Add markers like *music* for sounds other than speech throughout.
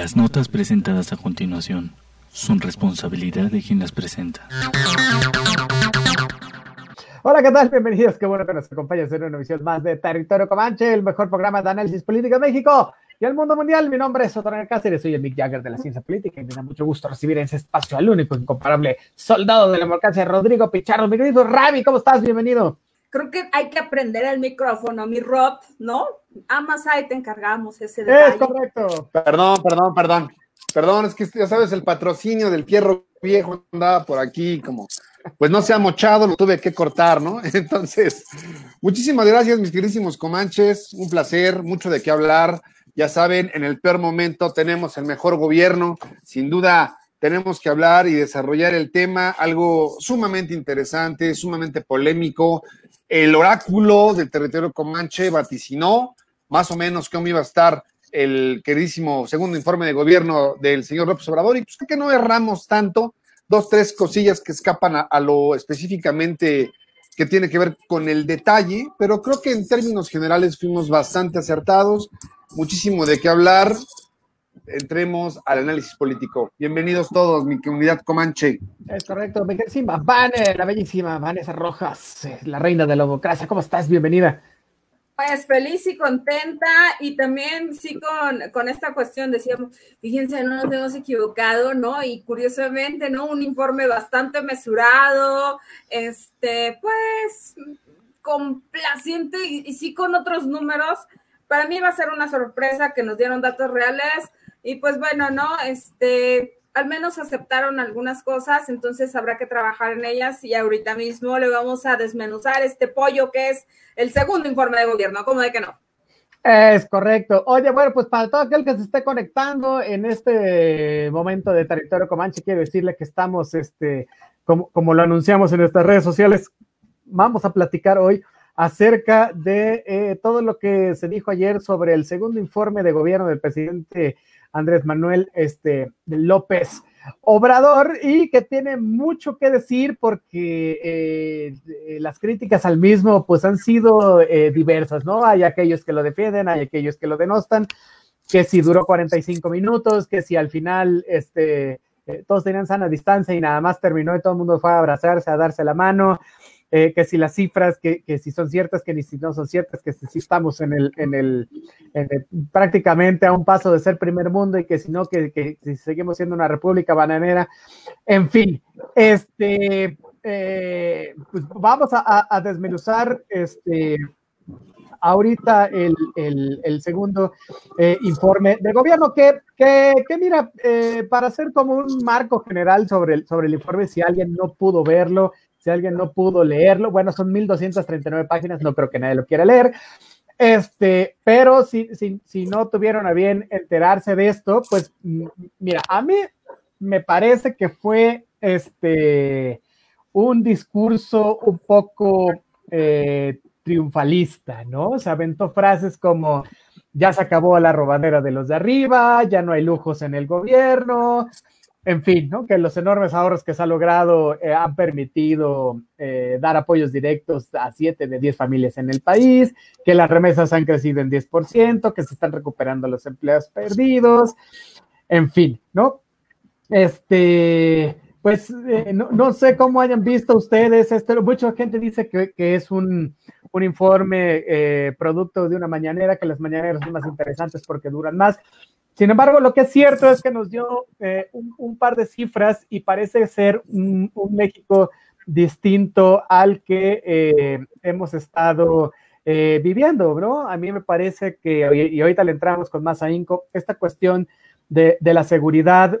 Las notas presentadas a continuación son responsabilidad de quien las presenta. Hola, ¿qué tal? Bienvenidos. Qué bueno que nos acompañas en una emisión más de Territorio Comanche, el mejor programa de análisis político de México y el mundo mundial. Mi nombre es Otonel Cáceres, soy el Mick Jagger de la ciencia política y me da mucho gusto recibir en ese espacio al único, incomparable soldado de la democracia, Rodrigo Pichardo. Mi querido Ravi, ¿cómo estás? Bienvenido. Creo que hay que aprender el micrófono, mi Rob, ¿no? Amas ahí te encargamos ese detalle. Es correcto. Perdón, perdón, perdón. Perdón, es que ya sabes, el patrocinio del fierro viejo andaba por aquí como, pues no se ha mochado, lo tuve que cortar, ¿no? *laughs* Entonces, muchísimas gracias, mis queridísimos comanches, un placer, mucho de qué hablar. Ya saben, en el peor momento tenemos el mejor gobierno, sin duda tenemos que hablar y desarrollar el tema, algo sumamente interesante, sumamente polémico. El oráculo del territorio comanche vaticinó más o menos cómo iba a estar el queridísimo segundo informe de gobierno del señor López Obrador y pues que no erramos tanto, dos, tres cosillas que escapan a, lo específicamente que tiene que ver con el detalle, pero creo que en términos generales fuimos bastante acertados, muchísimo de qué hablar. Entremos al análisis político. Bienvenidos todos, mi comunidad Comanche. Es correcto, queridísima Vane, la bellísima Vanessa Rojas, la reina de la democracia. ¿Cómo estás? Bienvenida. Pues feliz y contenta y también sí con, esta cuestión, decíamos, fíjense, no nos hemos equivocado, ¿no? Y curiosamente, ¿no? Un informe bastante mesurado, este, pues complaciente y, y sí con otros números. Para mí va a ser una sorpresa que nos dieron datos reales y pues bueno, ¿no? Este, al menos aceptaron algunas cosas, entonces habrá que trabajar en ellas y ahorita mismo le vamos a desmenuzar este pollo que es el segundo informe de gobierno, ¿cómo de que no? Es correcto. Oye, bueno, pues para todo aquel que se esté conectando en este momento de territorio Comanche, quiero decirle que estamos, este, como, como lo anunciamos en nuestras redes sociales, vamos a platicar hoy acerca de eh, todo lo que se dijo ayer sobre el segundo informe de gobierno del presidente Andrés Manuel este, López Obrador y que tiene mucho que decir porque eh, las críticas al mismo pues han sido eh, diversas, ¿no? Hay aquellos que lo defienden, hay aquellos que lo denostan, que si duró 45 minutos, que si al final este, eh, todos tenían sana distancia y nada más terminó y todo el mundo fue a abrazarse, a darse la mano, eh, que si las cifras, que, que, si son ciertas, que ni si no son ciertas, que si estamos en el, en el, prácticamente a un paso de ser primer mundo y que si no, que, que si seguimos siendo una república bananera. En fin, este, eh, pues vamos a, a, desmenuzar este, ahorita el, el, segundo eh, informe de gobierno que, que, que mira, para hacer como un marco general sobre el, sobre el informe, si alguien no pudo verlo, si alguien no pudo leerlo, bueno, son 1239 páginas, no creo que nadie lo quiera leer. Este, pero si, si, si no tuvieron a bien enterarse de esto, pues mira, a mí me parece que fue este un discurso un poco eh, triunfalista, ¿no? Se aventó frases como ya se acabó la robadera de los de arriba, ya no hay lujos en el gobierno, en fin, ¿no? que los enormes ahorros que se ha logrado eh, han permitido eh, dar apoyos directos a 7 de 10 familias en el país, que las remesas han crecido en 10%, que se están recuperando los empleos perdidos, en fin, ¿no? Este, pues eh, no, sé cómo hayan visto ustedes, este, mucha gente dice que, que es un, un informe producto de una mañanera, que las mañaneras son más interesantes porque duran más. Sin embargo, lo que es cierto es que nos dio eh, un, par de cifras y parece ser un, México distinto al que eh, hemos estado eh, viviendo, ¿no? A mí me parece que, y ahorita le entramos con más ahínco, esta cuestión de, la seguridad,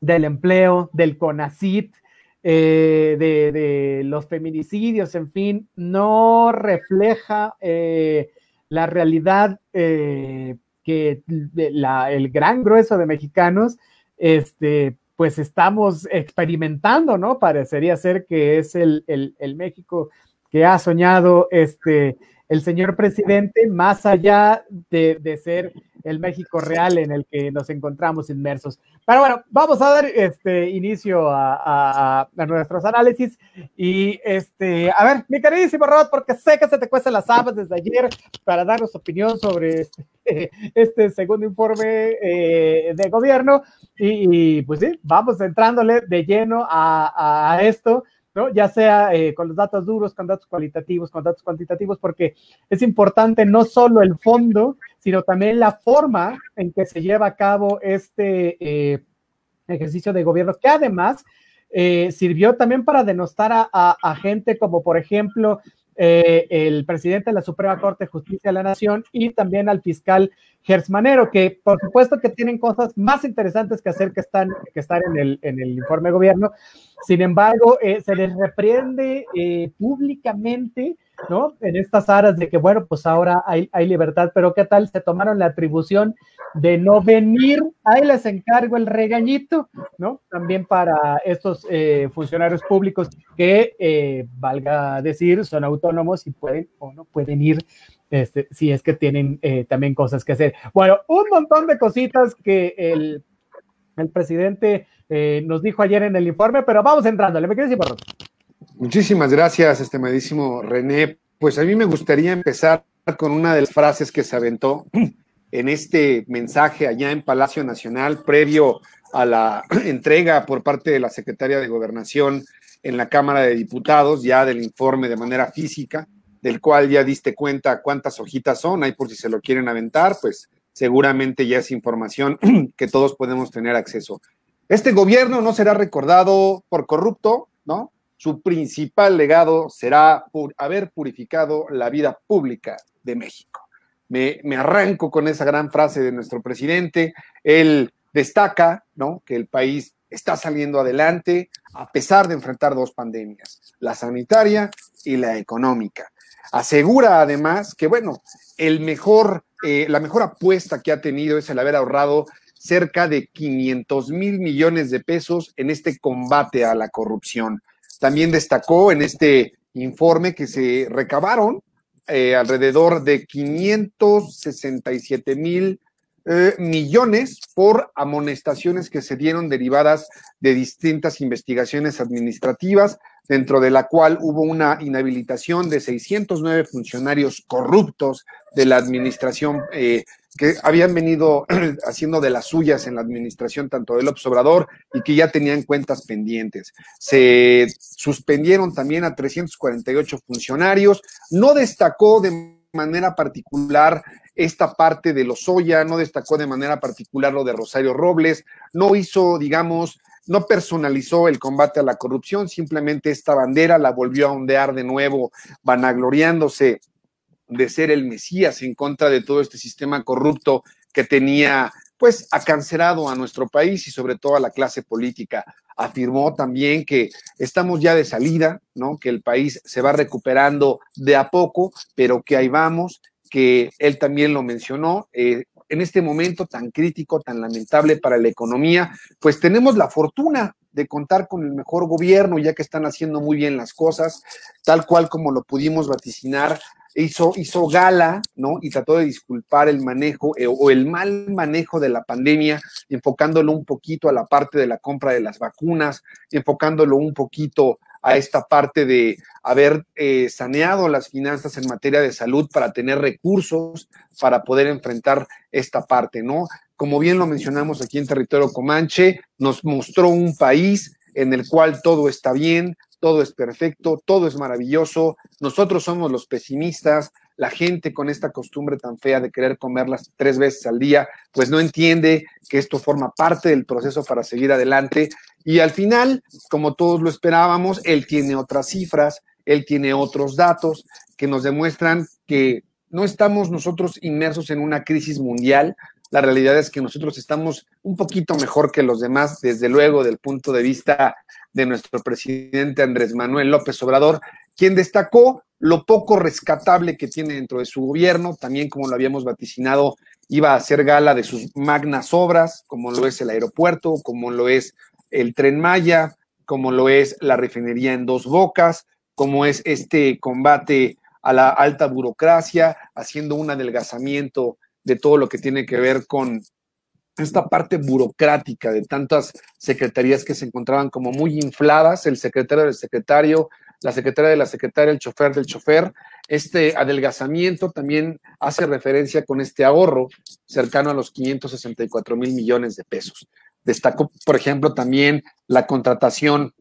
del empleo, del CONACIT, de, los feminicidios, en fin, no refleja la realidad que el gran grueso de mexicanos, este, pues estamos experimentando, ¿no? Parecería ser que es el, México que ha soñado este, el señor presidente, más allá de, ser el México real en el que nos encontramos inmersos. Pero bueno, vamos a dar este inicio a, nuestros análisis y este, a ver, mi queridísimo Rod, porque sé que se te cuesta las habas desde ayer para darnos opinión sobre este, *laughs* este segundo informe eh, de gobierno y, pues sí, vamos entrándole de lleno a, esto ya sea eh, con los datos duros, con datos cualitativos, con datos cuantitativos, porque es importante no solo el fondo, sino también la forma en que se lleva a cabo este eh, ejercicio de gobierno, que además eh, sirvió también para denostar a, gente como, por ejemplo, el presidente de la Suprema Corte de Justicia de la Nación y también al fiscal Gersmanero, que por supuesto que tienen cosas más interesantes que hacer que, están, que estar en el, en el informe de gobierno. Sin embargo, eh, se les reprende eh, públicamente, ¿no? En estas aras de que, bueno, pues ahora hay, hay, libertad, pero ¿qué tal? Se tomaron la atribución de no venir, ahí les encargo el regañito, ¿no? También para estos eh, funcionarios públicos que, valga decir, son autónomos y pueden o no pueden ir este, si es que tienen eh, también cosas que hacer. Bueno, un montón de cositas que el, presidente eh, nos dijo ayer en el informe, pero vamos entrándole. ¿Me quieres decir, Muchísimas gracias, estimadísimo René. Pues a mí me gustaría empezar con una de las frases que se aventó en este mensaje allá en Palacio Nacional, previo a la *clears throat* entrega por parte de la secretaria de Gobernación en la Cámara de Diputados, ya del informe de manera física del cual ya diste cuenta cuántas hojitas son, ahí por si se lo quieren aventar, pues seguramente ya es información *clears throat* que todos podemos tener acceso. Este gobierno no será recordado por corrupto, ¿no? Su principal legado será por haber purificado la vida pública de México. Me, me arranco con esa gran frase de nuestro presidente. Él destaca, ¿no? Que el país está saliendo adelante a pesar de enfrentar dos pandemias, la sanitaria y la económica. Asegura además que, bueno, el mejor, eh, la mejor apuesta que ha tenido es el haber ahorrado cerca de 500 mil millones de pesos en este combate a la corrupción. También destacó en este informe que se recabaron eh, alrededor de 567 mil eh, millones por amonestaciones que se dieron derivadas de distintas investigaciones administrativas, dentro de la cual hubo una inhabilitación de 609 funcionarios corruptos de la administración eh, que habían venido *clears throat* haciendo de las suyas en la administración tanto del observador y que ya tenían cuentas pendientes. Se suspendieron también a 348 funcionarios. No destacó de manera particular esta parte de Lozoya, no destacó de manera particular lo de Rosario Robles, no hizo, digamos, no personalizó el combate a la corrupción, simplemente esta bandera la volvió a ondear de nuevo, vanagloriándose de ser el Mesías en contra de todo este sistema corrupto que tenía pues acancerado a nuestro país y sobre todo a la clase política. Afirmó también que estamos ya de salida, ¿no? Que el país se va recuperando de a poco, pero que ahí vamos, que él también lo mencionó, eh, en este momento tan crítico, tan lamentable para la economía, pues tenemos la fortuna de contar con el mejor gobierno, ya que están haciendo muy bien las cosas, tal cual como lo pudimos vaticinar. Hizo, gala, ¿no? Y trató de disculpar el manejo eh, o el mal manejo de la pandemia, enfocándolo un poquito a la parte de la compra de las vacunas, enfocándolo un poquito a esta parte de haber eh, saneado las finanzas en materia de salud para tener recursos para poder enfrentar esta parte, ¿no? Como bien lo mencionamos aquí en territorio Comanche, nos mostró un país en el cual todo está bien, todo es perfecto, todo es maravilloso, nosotros somos los pesimistas, la gente con esta costumbre tan fea de querer comerlas tres veces al día, pues no entiende que esto forma parte del proceso para seguir adelante. Y al final, como todos lo esperábamos, él tiene otras cifras, él tiene otros datos que nos demuestran que no estamos nosotros inmersos en una crisis mundial. La realidad es que nosotros estamos un poquito mejor que los demás, desde luego, del punto de vista de nuestro presidente Andrés Manuel López Obrador, quien destacó lo poco rescatable que tiene dentro de su gobierno, también como lo habíamos vaticinado, iba a hacer gala de sus magnas obras, como lo es el aeropuerto, como lo es el tren Maya, como lo es la refinería en dos bocas, como es este combate a la alta burocracia, haciendo un adelgazamiento de todo lo que tiene que ver con esta parte burocrática de tantas secretarías que se encontraban como muy infladas, el secretario del secretario, la secretaria de la secretaria, el chofer del chofer. Este adelgazamiento también hace referencia con este ahorro cercano a los 564 mil millones de pesos. Destacó, por ejemplo, también la contratación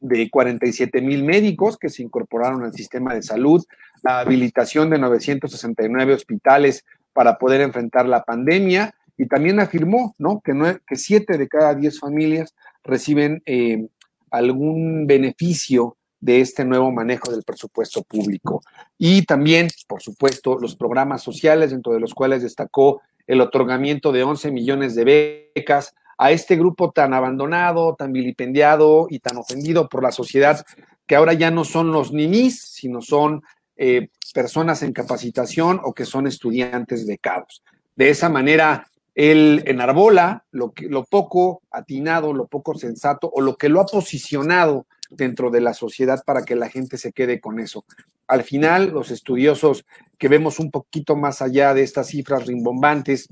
de 47 mil médicos que se incorporaron al sistema de salud, la habilitación de 969 hospitales para poder enfrentar la pandemia y también afirmó ¿no? que, que siete de cada diez familias reciben eh, algún beneficio de este nuevo manejo del presupuesto público. Y también, por supuesto, los programas sociales, dentro de los cuales destacó el otorgamiento de 11 millones de becas a este grupo tan abandonado, tan vilipendiado y tan ofendido por la sociedad, que ahora ya no son los ninis, sino son eh, personas en capacitación o que son estudiantes becados. De esa manera, él enarbola lo, que, lo poco atinado, lo poco sensato o lo que lo ha posicionado dentro de la sociedad para que la gente se quede con eso. Al final, los estudiosos que vemos un poquito más allá de estas cifras rimbombantes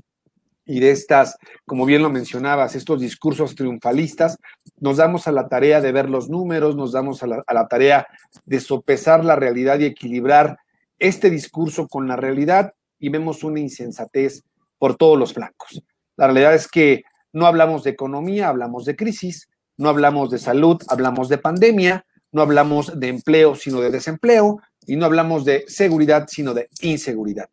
y de estas, como bien lo mencionabas, estos discursos triunfalistas, nos damos a la tarea de ver los números, nos damos a la, a la tarea de sopesar la realidad y equilibrar este discurso con la realidad y vemos una insensatez por todos los flancos. La realidad es que no hablamos de economía, hablamos de crisis, no hablamos de salud, hablamos de pandemia, no hablamos de empleo, sino de desempleo, y no hablamos de seguridad, sino de inseguridad.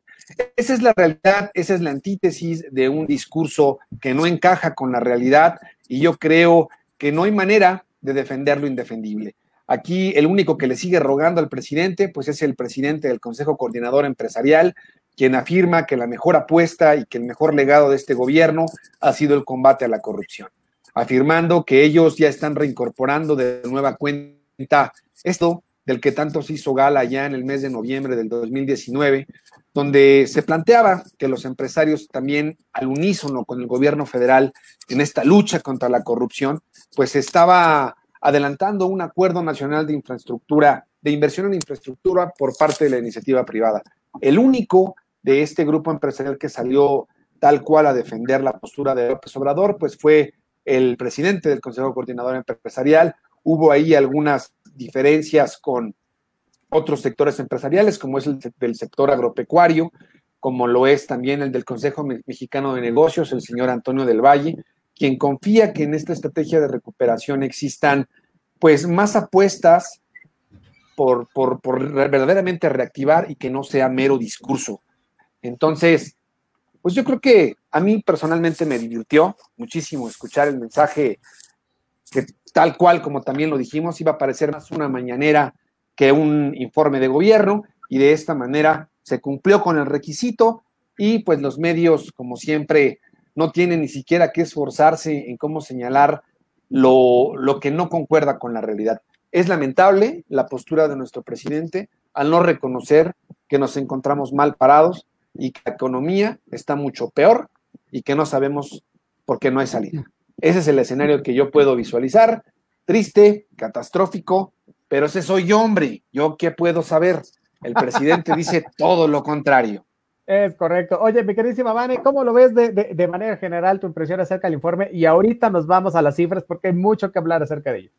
Esa es la realidad, esa es la antítesis de un discurso que no encaja con la realidad y yo creo que no hay manera de defender lo indefendible. Aquí el único que le sigue rogando al presidente, pues es el presidente del Consejo Coordinador Empresarial, quien afirma que la mejor apuesta y que el mejor legado de este gobierno ha sido el combate a la corrupción afirmando que ellos ya están reincorporando de nueva cuenta esto del que tanto se hizo gala ya en el mes de noviembre del 2019, donde se planteaba que los empresarios también al unísono con el gobierno federal en esta lucha contra la corrupción, pues estaba adelantando un acuerdo nacional de infraestructura, de inversión en infraestructura por parte de la iniciativa privada. El único de este grupo empresarial que salió tal cual a defender la postura de López Obrador, pues fue el presidente del Consejo Coordinador Empresarial. Hubo ahí algunas diferencias con otros sectores empresariales, como es el del sector agropecuario, como lo es también el del Consejo Mexicano de Negocios, el señor Antonio del Valle, quien confía que en esta estrategia de recuperación existan pues más apuestas por, por, por verdaderamente reactivar y que no sea mero discurso. Entonces, pues yo creo que a mí personalmente me divirtió muchísimo escuchar el mensaje que tal cual como también lo dijimos, iba a parecer más una mañanera que un informe de gobierno y de esta manera se cumplió con el requisito y pues los medios, como siempre, no tienen ni siquiera que esforzarse en cómo señalar lo, lo que no concuerda con la realidad. Es lamentable la postura de nuestro presidente al no reconocer que nos encontramos mal parados, y que la economía está mucho peor y que no sabemos por qué no hay salida. Ese es el escenario que yo puedo visualizar, triste, catastrófico, pero ese soy yo, hombre. ¿Yo qué puedo saber? El presidente *laughs* dice todo lo contrario. Es correcto. Oye, mi queridísima Vane, ¿cómo lo ves de, de, de, manera general tu impresión acerca del informe? Y ahorita nos vamos a las cifras porque hay mucho que hablar acerca de ello.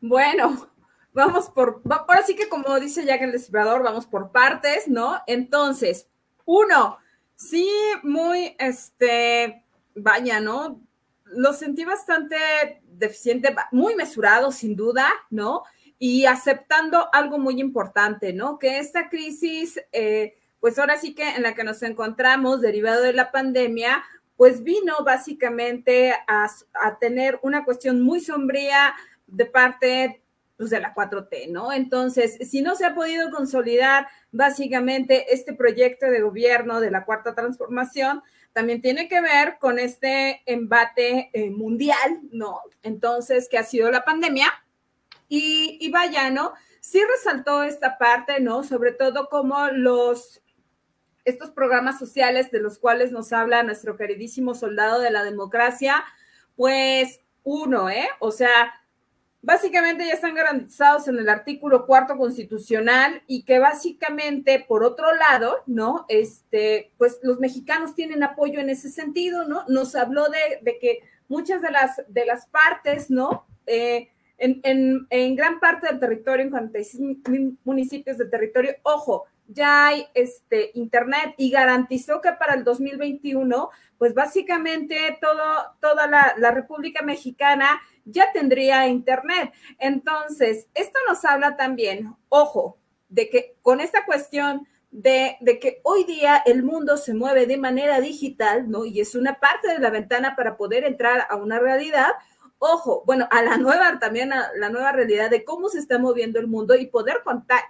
Bueno, vamos por, ahora sí que como dice Jack el Descifrador, vamos por partes, ¿no? Entonces, uno, sí, muy, este, vaya, ¿no? Lo sentí bastante deficiente, muy mesurado, sin duda, ¿no? Y aceptando algo muy importante, ¿no? Que esta crisis, eh, pues ahora sí que en la que nos encontramos, derivado de la pandemia, pues vino básicamente a, a tener una cuestión muy sombría de parte pues, de la 4T, ¿no? Entonces, si no se ha podido consolidar básicamente este proyecto de gobierno de la cuarta transformación, también tiene que ver con este embate eh, mundial, ¿no? Entonces, que ha sido la pandemia. Y, y vaya, ¿no? Sí resaltó esta parte, ¿no? Sobre todo como los estos programas sociales de los cuales nos habla nuestro queridísimo soldado de la democracia, pues uno, ¿eh? O sea, básicamente ya están garantizados en el artículo cuarto constitucional y que básicamente, por otro lado, ¿no? Este, pues los mexicanos tienen apoyo en ese sentido, ¿no? Nos habló de, que muchas de las, de las partes, ¿no? Eh, en, en, gran parte del territorio, en 46 municipios del territorio, ojo, ya hay este internet y garantizó que para el 2021, pues básicamente todo, toda la, la República Mexicana ya tendría internet. Entonces, esto nos habla también, ojo, de que con esta cuestión de, de, que hoy día el mundo se mueve de manera digital, ¿no? Y es una parte de la ventana para poder entrar a una realidad, ojo, bueno, a la nueva, también a la nueva realidad de cómo se está moviendo el mundo y poder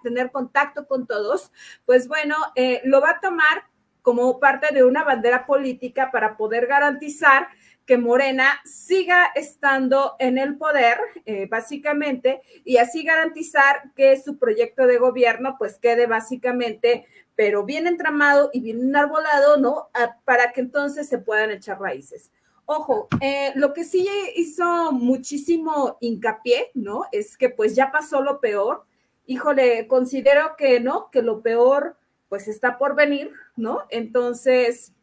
tener contacto con todos, pues bueno, eh, lo va a tomar como parte de una bandera política para poder garantizar que Morena siga estando en el poder, eh, básicamente, y así garantizar que su proyecto de gobierno pues quede básicamente, pero bien entramado y bien enarbolado, ¿no? para que entonces se puedan echar raíces. Ojo, eh, lo que sí hizo muchísimo hincapié, ¿no? Es que pues ya pasó lo peor. Híjole, considero que no, que lo peor pues está por venir, ¿no? Entonces,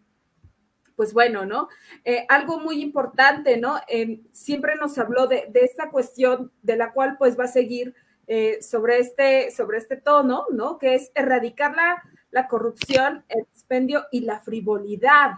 pues bueno, ¿no? Eh, algo muy importante, ¿no? Eh, siempre nos habló de, esta cuestión de la cual pues va a seguir sobre, este, sobre este tono, ¿no? Que es erradicar la, la corrupción, el expendio y la frivolidad.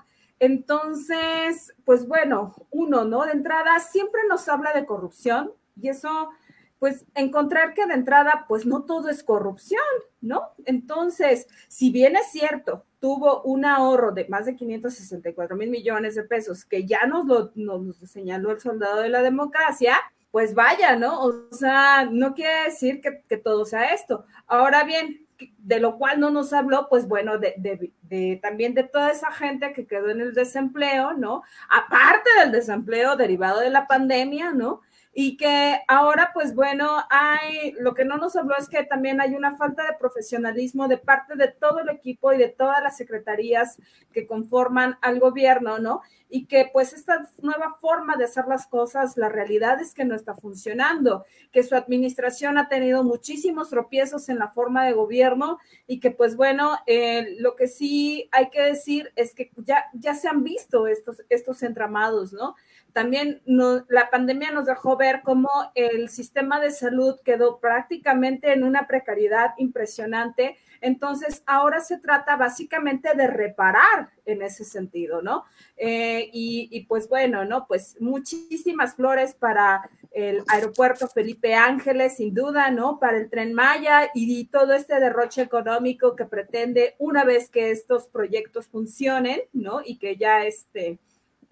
Entonces, pues bueno, uno, ¿no? De entrada, siempre nos habla de corrupción y eso, pues encontrar que de entrada, pues no todo es corrupción, ¿no? Entonces, si bien es cierto, tuvo un ahorro de más de 564 mil millones de pesos, que ya nos lo nos señaló el soldado de la democracia, pues vaya, ¿no? O sea, no quiere decir que, todo sea esto. Ahora bien, de lo cual no nos habló, pues bueno, de, también de toda esa gente que quedó en el desempleo, ¿no? Aparte del desempleo derivado de la pandemia, ¿no? Y que ahora, pues bueno, hay, lo que no nos habló es que también hay una falta de profesionalismo de parte de todo el equipo y de todas las secretarías que conforman al gobierno, ¿no? Y que pues esta nueva forma de hacer las cosas, la realidad es que no está funcionando, que su administración ha tenido muchísimos tropiezos en la forma de gobierno y que pues bueno, eh, lo que sí hay que decir es que ya, ya se han visto estos, estos entramados, ¿no? También la pandemia nos dejó ver cómo el sistema de salud quedó prácticamente en una precariedad impresionante. Entonces, ahora se trata básicamente de reparar en ese sentido, ¿no? Eh, y, pues bueno, ¿no? Pues muchísimas flores para el aeropuerto Felipe Ángeles, sin duda, ¿no? Para el tren Maya y todo este derroche económico que pretende una vez que estos proyectos funcionen, ¿no? Y que ya este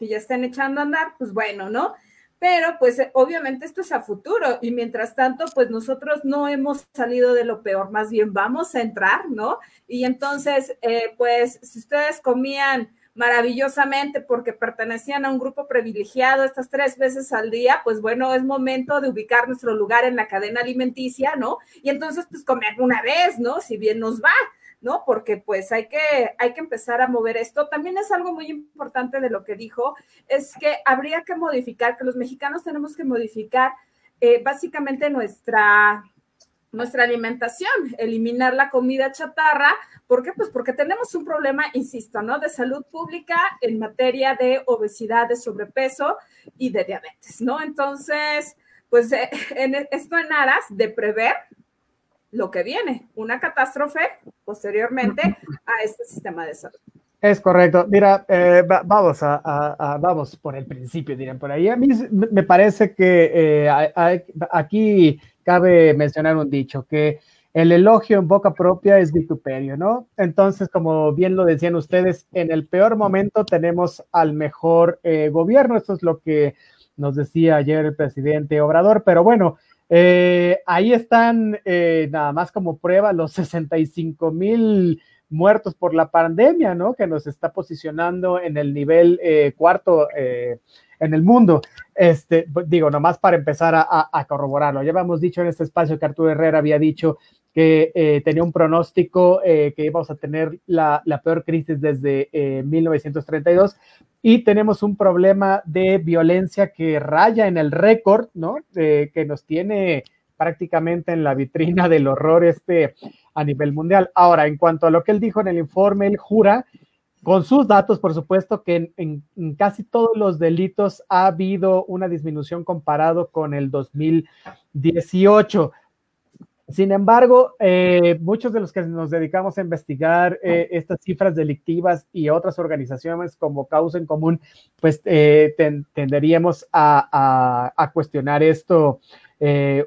que ya están echando a andar, pues bueno, ¿no? Pero pues eh, obviamente esto es a futuro y mientras tanto, pues nosotros no hemos salido de lo peor, más bien vamos a entrar, ¿no? Y entonces, eh, pues si ustedes comían maravillosamente porque pertenecían a un grupo privilegiado estas tres veces al día, pues bueno, es momento de ubicar nuestro lugar en la cadena alimenticia, ¿no? Y entonces, pues comer una vez, ¿no? Si bien nos va. ¿No? Porque pues hay que, hay que empezar a mover esto. También es algo muy importante de lo que dijo, es que habría que modificar, que los mexicanos tenemos que modificar eh, básicamente nuestra, nuestra alimentación, eliminar la comida chatarra. ¿Por qué? Pues porque tenemos un problema, insisto, ¿no? De salud pública en materia de obesidad, de sobrepeso y de diabetes, ¿no? Entonces, pues eh, en, esto en aras de prever lo que viene, una catástrofe posteriormente a este sistema de salud. Es correcto. Mira, eh, vamos a, vamos por el principio, dirían por ahí. A mí me parece que eh, aquí cabe mencionar un dicho, que el elogio en boca propia es vituperio, ¿no? Entonces, como bien lo decían ustedes, en el peor momento tenemos al mejor eh, gobierno. Esto es lo que nos decía ayer el presidente Obrador, pero bueno, eh, ahí están, eh, nada más como prueba, los 65 mil muertos por la pandemia, ¿no? Que nos está posicionando en el nivel eh, cuarto en el mundo. Este, digo, nomás para empezar a, corroborarlo. Ya habíamos dicho en este espacio que Arturo Herrera había dicho que tenía un pronóstico que íbamos a tener la, la peor crisis desde 1932 y tenemos un problema de violencia que raya en el récord, ¿no? que nos tiene prácticamente en la vitrina del horror este a nivel mundial. Ahora, en cuanto a lo que él dijo en el informe, él jura con sus datos, por supuesto, que en, casi todos los delitos ha habido una disminución comparado con el 2018. Sin embargo, eh, muchos de los que nos dedicamos a investigar eh, estas cifras delictivas y otras organizaciones como Causa en Común, pues eh, tenderíamos a, a, cuestionar esto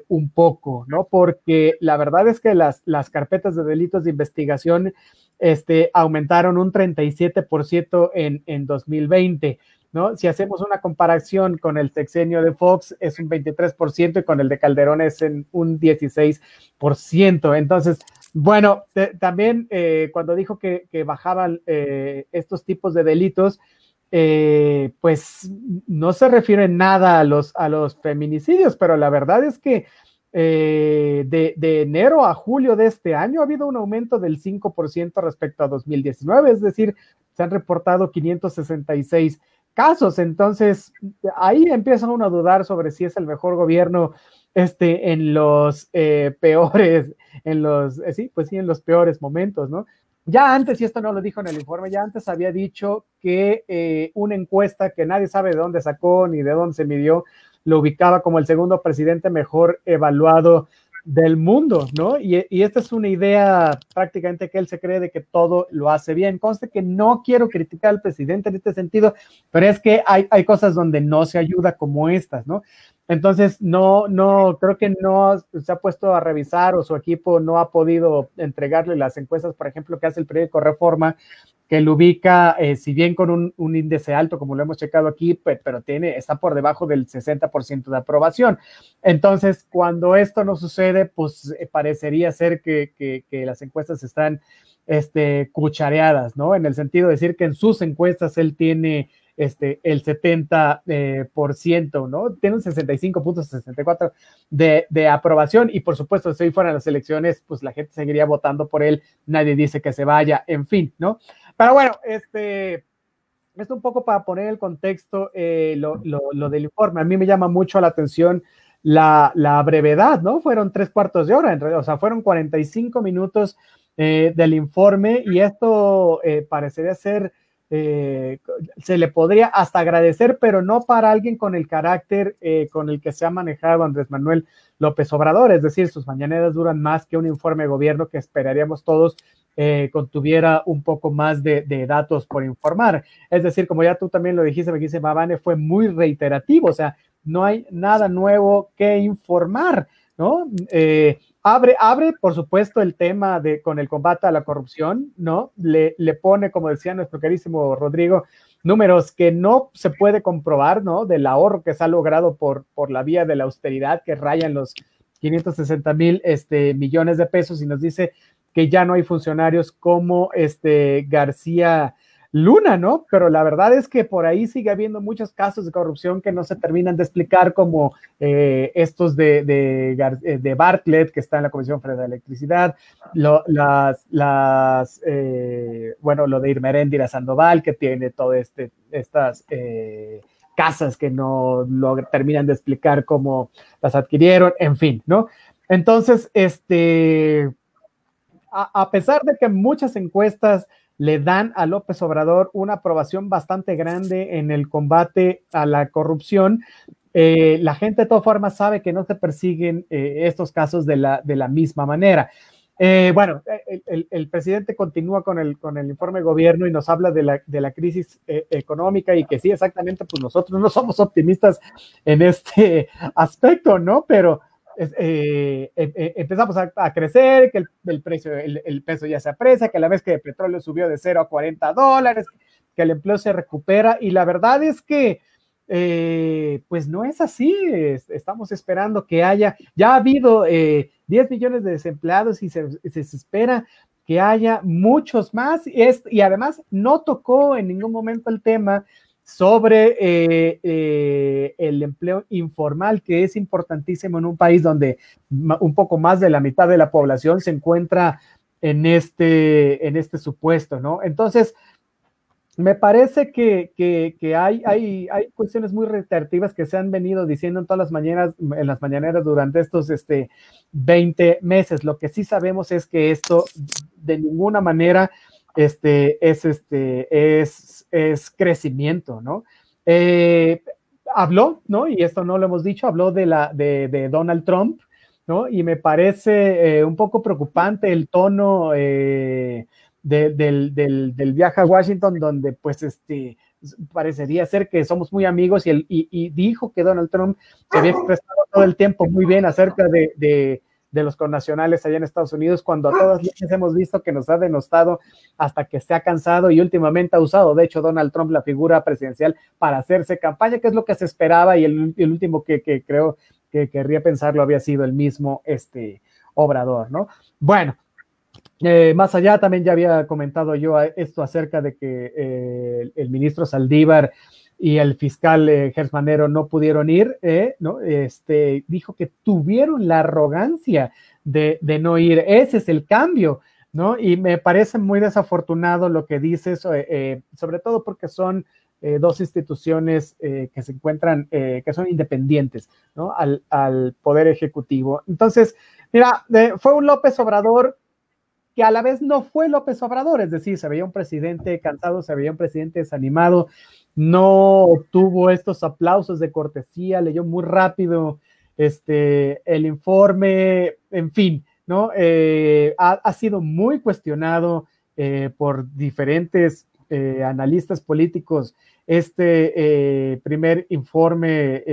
un poco, ¿no? Porque la verdad es que las, las carpetas de delitos de investigación este, aumentaron un 37% en, en 2020. ¿No? Si hacemos una comparación con el sexenio de Fox, es un 23% y con el de Calderón es en un 16%. Entonces, bueno, también eh, cuando dijo que, bajaban eh, estos tipos de delitos, eh, pues no se refiere nada a los, a los feminicidios, pero la verdad es que eh, de, enero a julio de este año ha habido un aumento del 5% respecto a 2019, es decir, se han reportado 566 casos. Entonces, ahí empieza uno a dudar sobre si es el mejor gobierno este, en los eh, peores, en los, eh, sí, pues sí, en los peores momentos, ¿no? Ya antes, y esto no lo dijo en el informe, ya antes había dicho que una encuesta que nadie sabe de dónde sacó ni de dónde se midió, lo ubicaba como el segundo presidente mejor evaluado del mundo, ¿no? Y, esta es una idea prácticamente que él se cree de que todo lo hace bien. Conste que no quiero criticar al presidente en este sentido, pero es que hay, hay cosas donde no se ayuda como estas, ¿no? Entonces, no, no, creo que no se ha puesto a revisar o su equipo no ha podido entregarle las encuestas, por ejemplo, que hace el periódico Reforma, que lo ubica, eh, si bien con un, índice alto, como lo hemos checado aquí, pero tiene, está por debajo del 60% de aprobación. Entonces, cuando esto no sucede, pues eh, parecería ser que, que, las encuestas están este, cuchareadas, ¿no? En el sentido de decir que en sus encuestas él tiene este, el 70%, eh, por ciento, ¿no? Tiene un 65.64 de, de aprobación y por supuesto, si hoy fueran las elecciones, pues la gente seguiría votando por él, nadie dice que se vaya, en fin, ¿no? Pero bueno, este, esto un poco para poner el contexto, eh, lo, lo, del informe, a mí me llama mucho la atención la, la brevedad, ¿no? Fueron tres cuartos de hora, en realidad, o sea, fueron 45 minutos eh, del informe y esto parecería ser eh, se le podría hasta agradecer, pero no para alguien con el carácter eh, con el que se ha manejado Andrés Manuel López Obrador, es decir, sus mañaneras duran más que un informe de gobierno que esperaríamos todos eh, contuviera un poco más de, datos por informar. Es decir, como ya tú también lo dijiste, me dice Babane, fue muy reiterativo, o sea, no hay nada nuevo que informar, ¿no? Abre, abre, por supuesto, el tema de con el combate a la corrupción, ¿no? Le, le pone, como decía nuestro querísimo Rodrigo, números que no se puede comprobar, ¿no? Del ahorro que se ha logrado por, por la vía de la austeridad, que rayan los 560 mil este, millones de pesos y nos dice que ya no hay funcionarios como este García Luna, ¿no? Pero la verdad es que por ahí sigue habiendo muchos casos de corrupción que no se terminan de explicar, como eh, estos de, eh, de, Bartlett, que está en la Comisión Federal de Electricidad, las, eh, bueno, lo de Irmeréndira Sandoval, que tiene todas este, estas casas que no lo terminan de explicar cómo las adquirieron, en fin, ¿no? Entonces, este, a pesar de que muchas encuestas le dan a López Obrador una aprobación bastante grande en el combate a la corrupción. Eh, la gente de todas formas sabe que no se persiguen eh, estos casos de la, de la misma manera. Eh, bueno, el, presidente continúa con el, con el informe de gobierno y nos habla de la, de la crisis económica y que sí, exactamente, pues nosotros no somos optimistas en este aspecto, ¿no? Pero eh, em, eh, empezamos a, crecer, que el, precio, el, peso ya se aprecia, que la vez que el petróleo subió de 0 a 40 dólares, que el empleo se recupera y la verdad es que eh, pues no es así, estamos esperando que haya, ya ha habido 10 millones de desempleados y se, se, espera que haya muchos más y, es, y además no tocó en ningún momento el tema sobre eh, eh, el empleo informal, que es importantísimo en un país donde un poco más de la mitad de la población se encuentra en este, en este supuesto, ¿no? Entonces, me parece que, hay, hay, hay, cuestiones muy reiterativas que se han venido diciendo en todas las mañanas, en las mañaneras durante estos este, 20 meses. Lo que sí sabemos es que esto de ninguna manera este, es, este, es, es crecimiento, ¿no? Eh, habló, ¿no? Y esto no lo hemos dicho, habló de, la, de, Donald Trump, ¿no? Y me parece eh, un poco preocupante el tono eh, del, viaje a Washington, donde pues este parecería ser que somos muy amigos y, y, dijo que Donald Trump se había expresado todo el tiempo muy bien acerca de, de, los connacionales allá en Estados Unidos, cuando a todas luces hemos visto que nos ha denostado hasta que se ha cansado y últimamente ha usado, de hecho, Donald Trump la figura presidencial para hacerse campaña, que es lo que se esperaba y el, el último que, que, creo que querría pensarlo había sido el mismo este, Obrador, ¿no? Bueno, eh, más allá, también ya había comentado yo esto acerca de que eh, el ministro Saldívar y el fiscal eh, Gersmanero no pudieron ir, ¿no? Este, dijo que tuvieron la arrogancia de, no ir. Ese es el cambio, ¿no? Y me parece muy desafortunado lo que dices, sobre todo porque son dos instituciones que se encuentran, que son independientes, ¿no? Al, al Poder Ejecutivo. Entonces, mira, fue un López Obrador que a la vez no fue López Obrador, es decir, se veía un presidente cansado, se veía un presidente desanimado, no tuvo estos aplausos de cortesía, leyó muy rápido este, el informe, en fin, ¿no? Eh, ha, sido muy cuestionado eh, por diferentes eh, analistas políticos este primer informe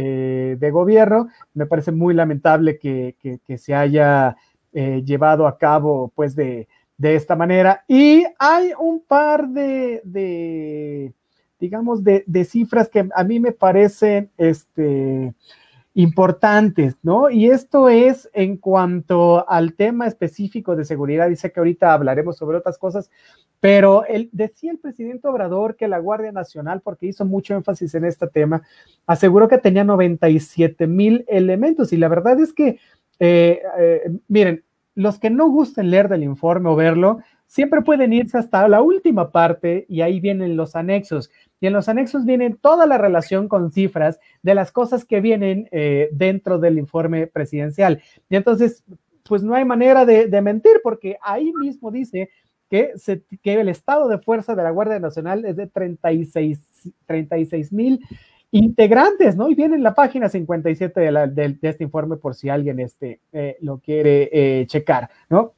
de gobierno. Me parece muy lamentable que, que se haya eh, llevado a cabo pues de, esta manera. Y hay un par de, digamos, de, cifras que a mí me parecen este, importantes, ¿no? Y esto es en cuanto al tema específico de seguridad. Dice que ahorita hablaremos sobre otras cosas, pero él, decía el presidente Obrador que la Guardia Nacional, porque hizo mucho énfasis en este tema, aseguró que tenía 97 mil elementos. Y la verdad es que eh, eh, miren, los que no gusten leer del informe o verlo, siempre pueden irse hasta la última parte y ahí vienen los anexos. Y en los anexos vienen toda la relación con cifras de las cosas que vienen eh, dentro del informe presidencial. Y entonces, pues no hay manera de, mentir porque ahí mismo dice que, que, el estado de fuerza de la Guardia Nacional es de 36 mil integrantes, ¿no? Y viene en la página 57 de, de, este informe por si alguien este, eh, lo quiere eh, checar, ¿no?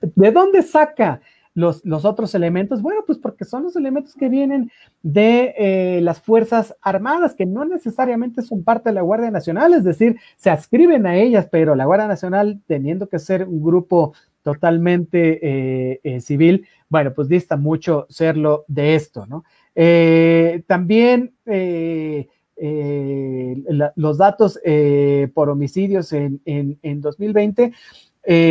¿De dónde saca los, los, otros elementos? Bueno, pues porque son los elementos que vienen de eh, las Fuerzas Armadas, que no necesariamente son parte de la Guardia Nacional, es decir, se ascriben a ellas, pero la Guardia Nacional, teniendo que ser un grupo totalmente civil, bueno, pues dista mucho serlo de esto, ¿no? Eh, también eh, eh, los datos por homicidios en, 2020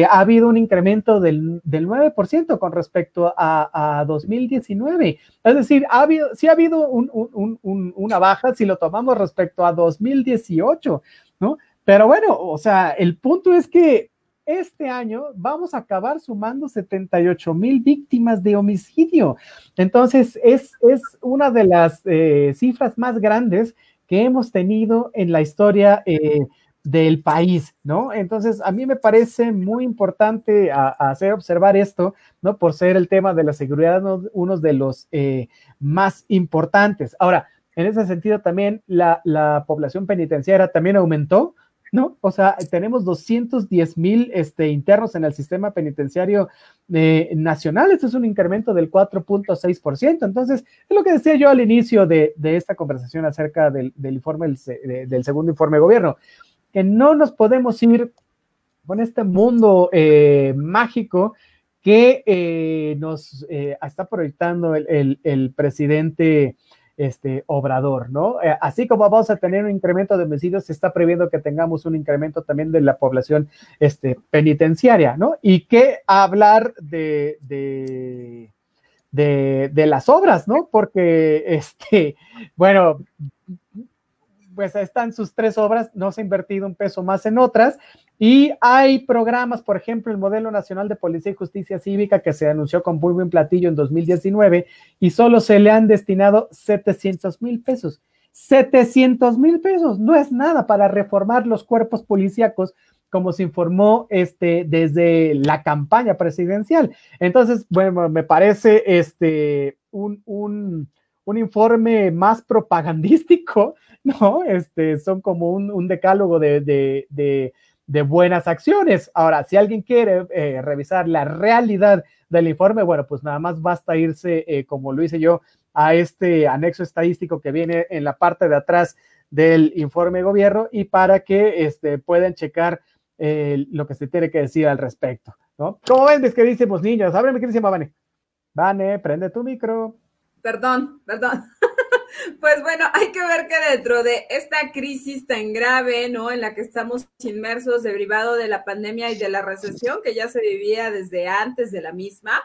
ha habido un incremento del, 9% con respecto a, 2019. Es decir, ha habido, sí ha habido una baja si lo tomamos respecto a 2018, ¿no? Pero bueno, o sea, el punto es que este año vamos a acabar sumando 78 mil víctimas de homicidio. Entonces, es, es una de las eh, cifras más grandes que hemos tenido en la historia eh, del país, ¿no? Entonces, a mí me parece muy importante hacer observar esto, ¿no? Por ser el tema de la seguridad uno de los eh, más importantes. Ahora, en ese sentido también la, la población penitenciaria también aumentó, ¿no? O sea, tenemos 210 mil este, internos en el sistema penitenciario eh, nacional. Esto es un incremento del 4.6%. Entonces, es lo que decía yo al inicio de, esta conversación acerca del, informe, del, segundo informe de gobierno, que no nos podemos ir con este mundo eh, mágico que eh, nos está proyectando el, el presidente este, obrador, ¿no? Eh, así como vamos a tener un incremento de homicidios, se está previendo que tengamos un incremento también de la población este, penitenciaria, ¿no? Y que hablar de, de, de, las obras, ¿no? Porque, *laughs* este, bueno, pues están sus tres obras, no se ha invertido un peso más en otras, Y hay programas, por ejemplo, el Modelo Nacional de Policía y Justicia Cívica que se anunció con muy buen platillo en 2019 y solo se le han destinado 700 mil pesos. 700 mil pesos no es nada para reformar los cuerpos policíacos como se informó este, desde la campaña presidencial. Entonces, bueno, me parece este, un, un, un informe más propagandístico, ¿no? Este, son como un, decálogo de, buenas acciones. Ahora, si alguien quiere eh, revisar la realidad del informe, bueno, pues nada más basta irse, eh, como lo hice yo, a este anexo estadístico que viene en la parte de atrás del informe de gobierno y para que este, puedan checar eh, lo que se tiene que decir al respecto, ¿no? ¿Cómo ven, mis queridísimos niños? Ábreme, ¿qué dice Vane? Vane, prende tu micro. Perdón, perdón. *laughs* Pues bueno, hay que ver que dentro de esta crisis tan grave, ¿no? En la que estamos inmersos, derivado de la pandemia y de la recesión que ya se vivía desde antes de la misma,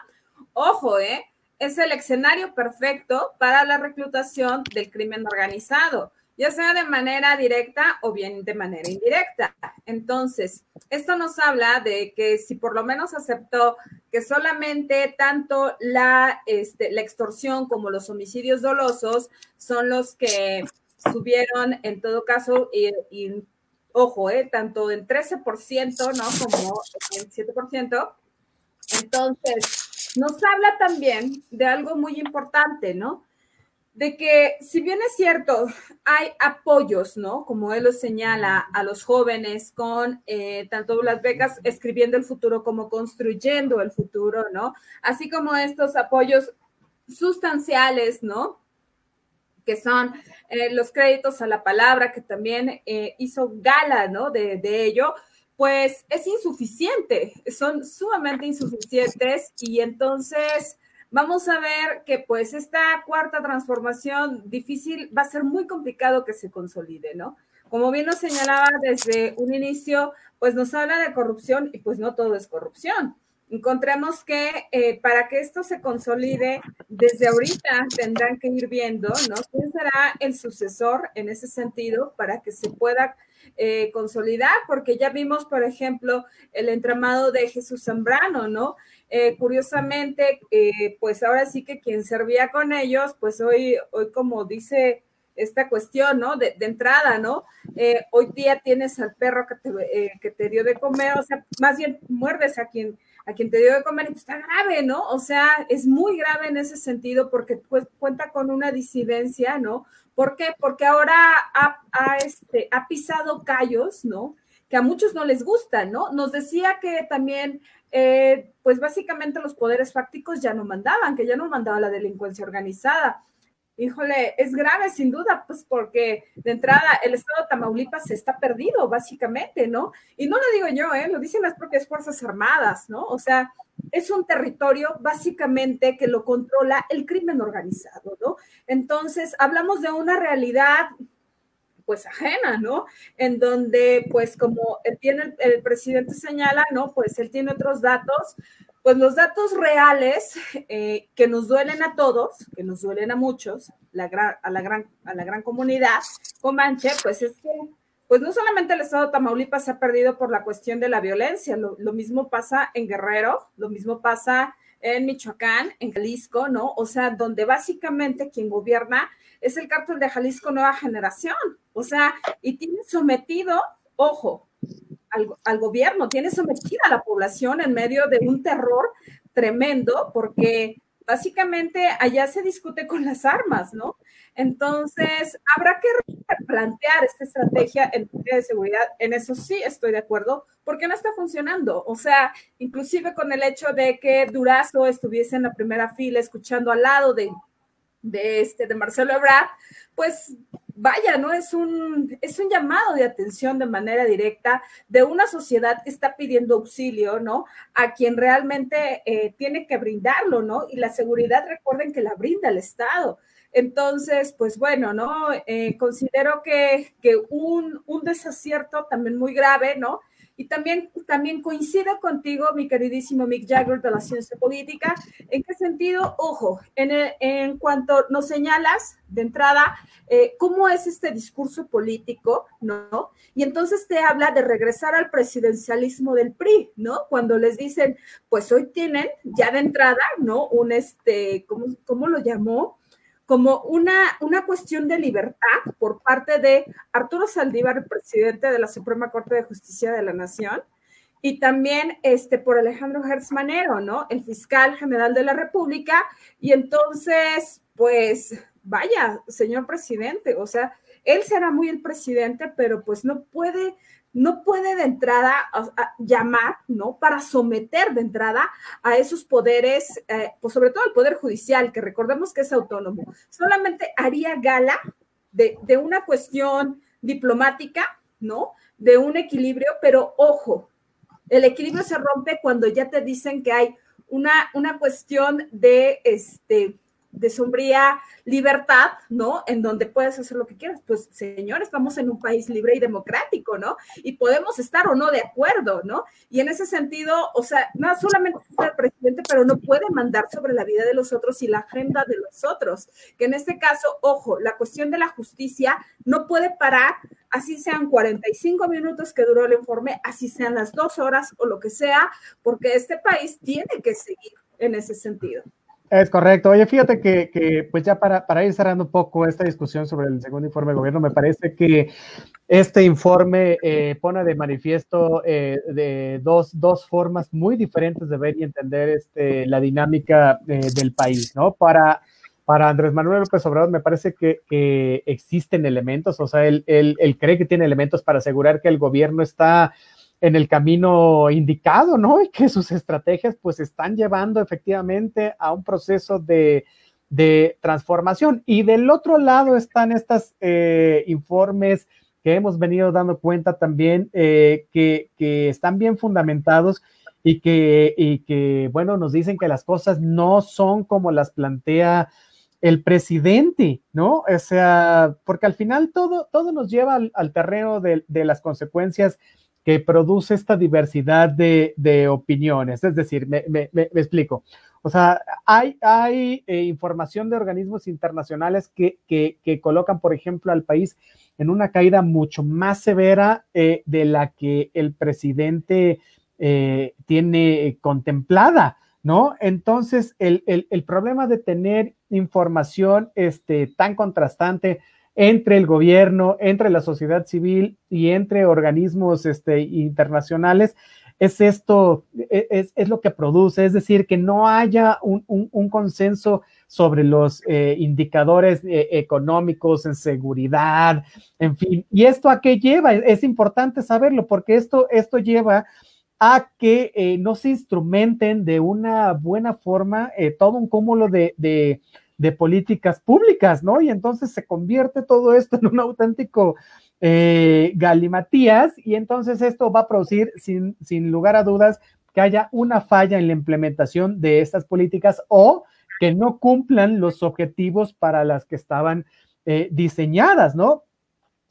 ojo, ¿eh? Es el escenario perfecto para la reclutación del crimen organizado ya sea de manera directa o bien de manera indirecta. Entonces, esto nos habla de que si por lo menos aceptó que solamente tanto la, este, la extorsión como los homicidios dolosos son los que subieron en todo caso y, ojo, eh, tanto en 13%, ¿no? Como en 7%. Entonces, nos habla también de algo muy importante, ¿no? De que si bien es cierto, hay apoyos, ¿no? Como él lo señala a los jóvenes con eh, tanto las becas escribiendo el futuro como construyendo el futuro, ¿no? Así como estos apoyos sustanciales, ¿no? Que son eh, los créditos a la palabra, que también eh, hizo gala, ¿no? De, de ello, pues es insuficiente, son sumamente insuficientes y entonces vamos a ver que pues esta cuarta transformación difícil va a ser muy complicado que se consolide, ¿no? Como bien nos señalaba desde un inicio, pues nos habla de corrupción y pues no todo es corrupción. Encontremos que eh, para que esto se consolide, desde ahorita tendrán que ir viendo, ¿no? ¿Quién será el sucesor en ese sentido para que se pueda eh, consolidar? Porque ya vimos, por ejemplo, el entramado de Jesús Zambrano, ¿no? Eh, curiosamente, eh, pues ahora sí que quien servía con ellos, pues hoy, hoy como dice esta cuestión, ¿no? De, entrada, ¿no? Eh, hoy día tienes al perro que te, que te dio de comer, o sea, más bien muerdes a quien, a quien te dio de comer y pues está grave, ¿no? O sea, es muy grave en ese sentido porque pues, cuenta con una disidencia, ¿no? ¿Por qué? Porque ahora este, ha pisado callos, ¿no? Que a muchos no les gustan, ¿no? Nos decía que también eh, pues básicamente los poderes fácticos ya no mandaban, que ya no mandaba la delincuencia organizada. Híjole, es grave sin duda, pues porque de entrada el estado de Tamaulipas está perdido, básicamente, ¿no? Y no lo digo yo, ¿eh? Lo dicen las propias Fuerzas Armadas, ¿no? O sea, es un territorio básicamente que lo controla el crimen organizado, ¿no? Entonces, hablamos de una realidad pues ajena, ¿no? En donde, pues como tiene, el, presidente señala, ¿no? Pues él tiene otros datos, pues los datos reales eh, que nos duelen a todos, que nos duelen a muchos, la a, la gran, a la gran comunidad Comanche, pues es que, pues no solamente el estado de Tamaulipas se ha perdido por la cuestión de la violencia, lo, mismo pasa en Guerrero, lo mismo pasa en Michoacán, en Jalisco, ¿no? O sea, donde básicamente quien gobierna es el cártel de Jalisco Nueva Generación. O sea, y tiene sometido, ojo, al, gobierno, tiene sometida a la población en medio de un terror tremendo, porque básicamente allá se discute con las armas, ¿no? Entonces, habrá que plantear esta estrategia en materia de seguridad. En eso sí estoy de acuerdo, porque no está funcionando. O sea, inclusive con el hecho de que Durazo estuviese en la primera fila escuchando al lado de de, este, de Marcelo Ebrard, pues vaya, ¿no? Es un, es un llamado de atención de manera directa de una sociedad que está pidiendo auxilio, ¿no? A quien realmente eh, tiene que brindarlo, ¿no? Y la seguridad, recuerden que la brinda el Estado. Entonces, pues bueno, ¿no? Eh, considero que, que un, un desacierto también muy grave, ¿no? Y también, también coincido contigo, mi queridísimo Mick Jagger de la ciencia política. ¿En qué sentido? Ojo, en, en cuanto nos señalas de entrada eh, cómo es este discurso político, ¿no? Y entonces te habla de regresar al presidencialismo del PRI, ¿no? Cuando les dicen, pues hoy tienen ya de entrada, ¿no? Un, este, ¿cómo, cómo lo llamó? Como una, una cuestión de libertad por parte de Arturo Saldívar, el presidente de la Suprema Corte de Justicia de la Nación, y también este, por Alejandro Hertz Manero, ¿no? El fiscal general de la República. Y entonces, pues, vaya, señor presidente, o sea, él será muy el presidente, pero pues no puede no puede de entrada llamar, ¿no? Para someter de entrada a esos poderes, eh, pues sobre todo el Poder Judicial, que recordemos que es autónomo. Solamente haría gala de, de una cuestión diplomática, ¿no? De un equilibrio, pero ojo, el equilibrio se rompe cuando ya te dicen que hay una, una cuestión de, este, de sombría libertad, ¿no? En donde puedes hacer lo que quieras. Pues, señor, estamos en un país libre y democrático, ¿no? Y podemos estar o no de acuerdo, ¿no? Y en ese sentido, o sea, no solamente el presidente, pero no puede mandar sobre la vida de los otros y la agenda de los otros. Que en este caso, ojo, la cuestión de la justicia no puede parar, así sean 45 minutos que duró el informe, así sean las dos horas o lo que sea, porque este país tiene que seguir en ese sentido. Es correcto. Oye, fíjate que, pues ya para, para, ir cerrando un poco esta discusión sobre el segundo informe de gobierno, me parece que este informe eh, pone de manifiesto eh, de dos, dos, formas muy diferentes de ver y entender este, la dinámica eh, del país, ¿no? Para, para Andrés Manuel López Obrador me parece que, que existen elementos, o sea, él, él, él cree que tiene elementos para asegurar que el gobierno está en el camino indicado, ¿no? *laughs* Y que sus estrategias pues están llevando efectivamente a un proceso de, transformación. Y del otro lado están estos eh, informes que hemos venido dando cuenta también eh, que, están bien fundamentados y que, que, bueno, nos dicen que las cosas no son como las plantea el presidente, ¿no? O sea, porque al final todo, todo nos lleva al, terreno de, de las consecuencias que produce esta diversidad de, opiniones. Es decir, me, explico. O sea, hay, hay eh, información de organismos internacionales que, colocan, por ejemplo, al país en una caída mucho más severa eh, de la que el presidente eh, tiene contemplada, ¿no? Entonces, el, el, problema de tener información este, tan contrastante, entre el gobierno, entre la sociedad civil y entre organismos este, internacionales, es esto, e, es, lo que produce, es decir, que no haya un, consenso sobre los eh, indicadores eh, económicos en seguridad, en fin. ¿Y esto a qué lleva? Es importante saberlo porque esto, esto lleva a que eh, no se instrumenten de una buena forma todo un cúmulo de de políticas públicas, ¿no? Y entonces se convierte todo esto en un auténtico eh, galimatías y entonces esto va a producir sin, sin lugar a dudas que haya una falla en la implementación de estas políticas o que no cumplan los objetivos para las que estaban eh, diseñadas, ¿no?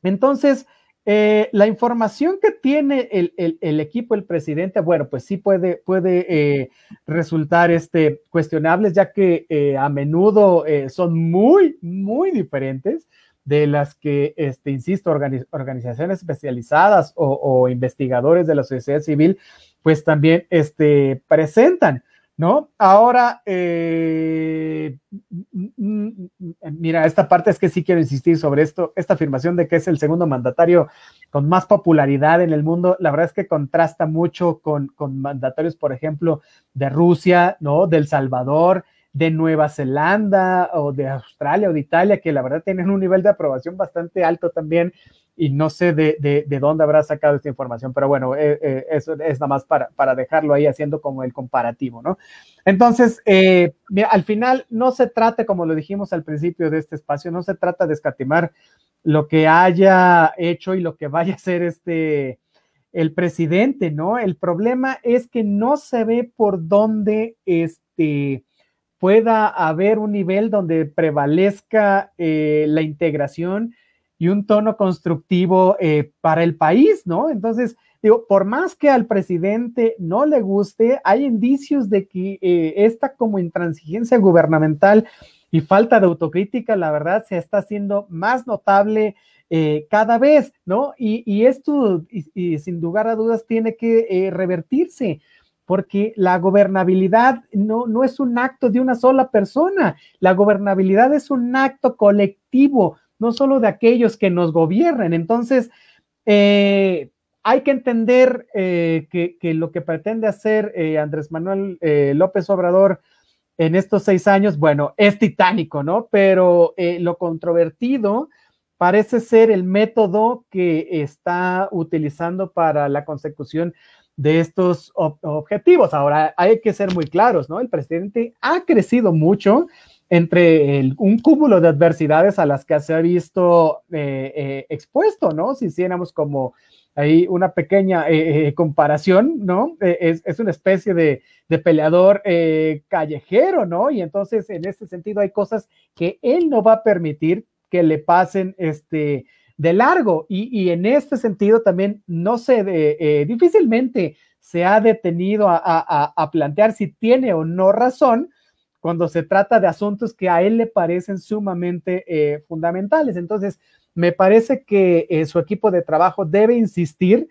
Entonces, eh, la información que tiene el, equipo, el presidente, bueno, pues sí puede, puede eh, resultar este, cuestionables, ya que eh, a menudo son muy, muy diferentes de las que, este, insisto, organizaciones especializadas o, investigadores de la sociedad civil, pues también este, presentan. ¿No? Ahora, eh, mira, esta parte es que sí quiero insistir sobre esto, esta afirmación de que es el segundo mandatario con más popularidad en el mundo, la verdad es que contrasta mucho con, con mandatarios, por ejemplo, de Rusia, ¿no? Del Salvador, de Nueva Zelanda o de Australia o de Italia, que la verdad tienen un nivel de aprobación bastante alto también y no sé de, de, dónde habrá sacado esta información, pero bueno, eh, eh, eso es nada más para, para, dejarlo ahí haciendo como el comparativo, ¿no? Entonces, eh, al final no se trata, como lo dijimos al principio de este espacio, no se trata de escatimar lo que haya hecho y lo que vaya a hacer este el presidente, ¿no? El problema es que no se ve por dónde este pueda haber un nivel donde prevalezca la integración y un tono constructivo eh, para el país, ¿no? Entonces, digo, por más que al presidente no le guste, hay indicios de que eh, esta como intransigencia gubernamental y falta de autocrítica, la verdad, se está haciendo más notable eh, cada vez, ¿no? Y, esto, y, sin lugar a dudas, tiene que eh, revertirse porque la gobernabilidad no, no es un acto de una sola persona, la gobernabilidad es un acto colectivo, no solo de aquellos que nos gobiernan. Entonces, eh, hay que entender eh, que, lo que pretende hacer eh, Andrés Manuel López Obrador en estos seis años, bueno, es titánico, ¿no? Pero lo controvertido parece ser el método que está utilizando para la consecución de estos objetivos. Ahora, hay que ser muy claros, ¿no? El presidente ha crecido mucho entre un cúmulo de adversidades a las que se ha visto eh, eh, expuesto, ¿no? Si hiciéramos como ahí una pequeña eh, comparación, ¿no? Es, una especie de, de peleador callejero, ¿no? Y entonces, en este sentido, hay cosas que él no va a permitir que le pasen, este, de largo. Y, en este sentido también no se, eh, difícilmente se ha detenido a, plantear si tiene o no razón cuando se trata de asuntos que a él le parecen sumamente eh, fundamentales. Entonces, me parece que eh, su equipo de trabajo debe insistir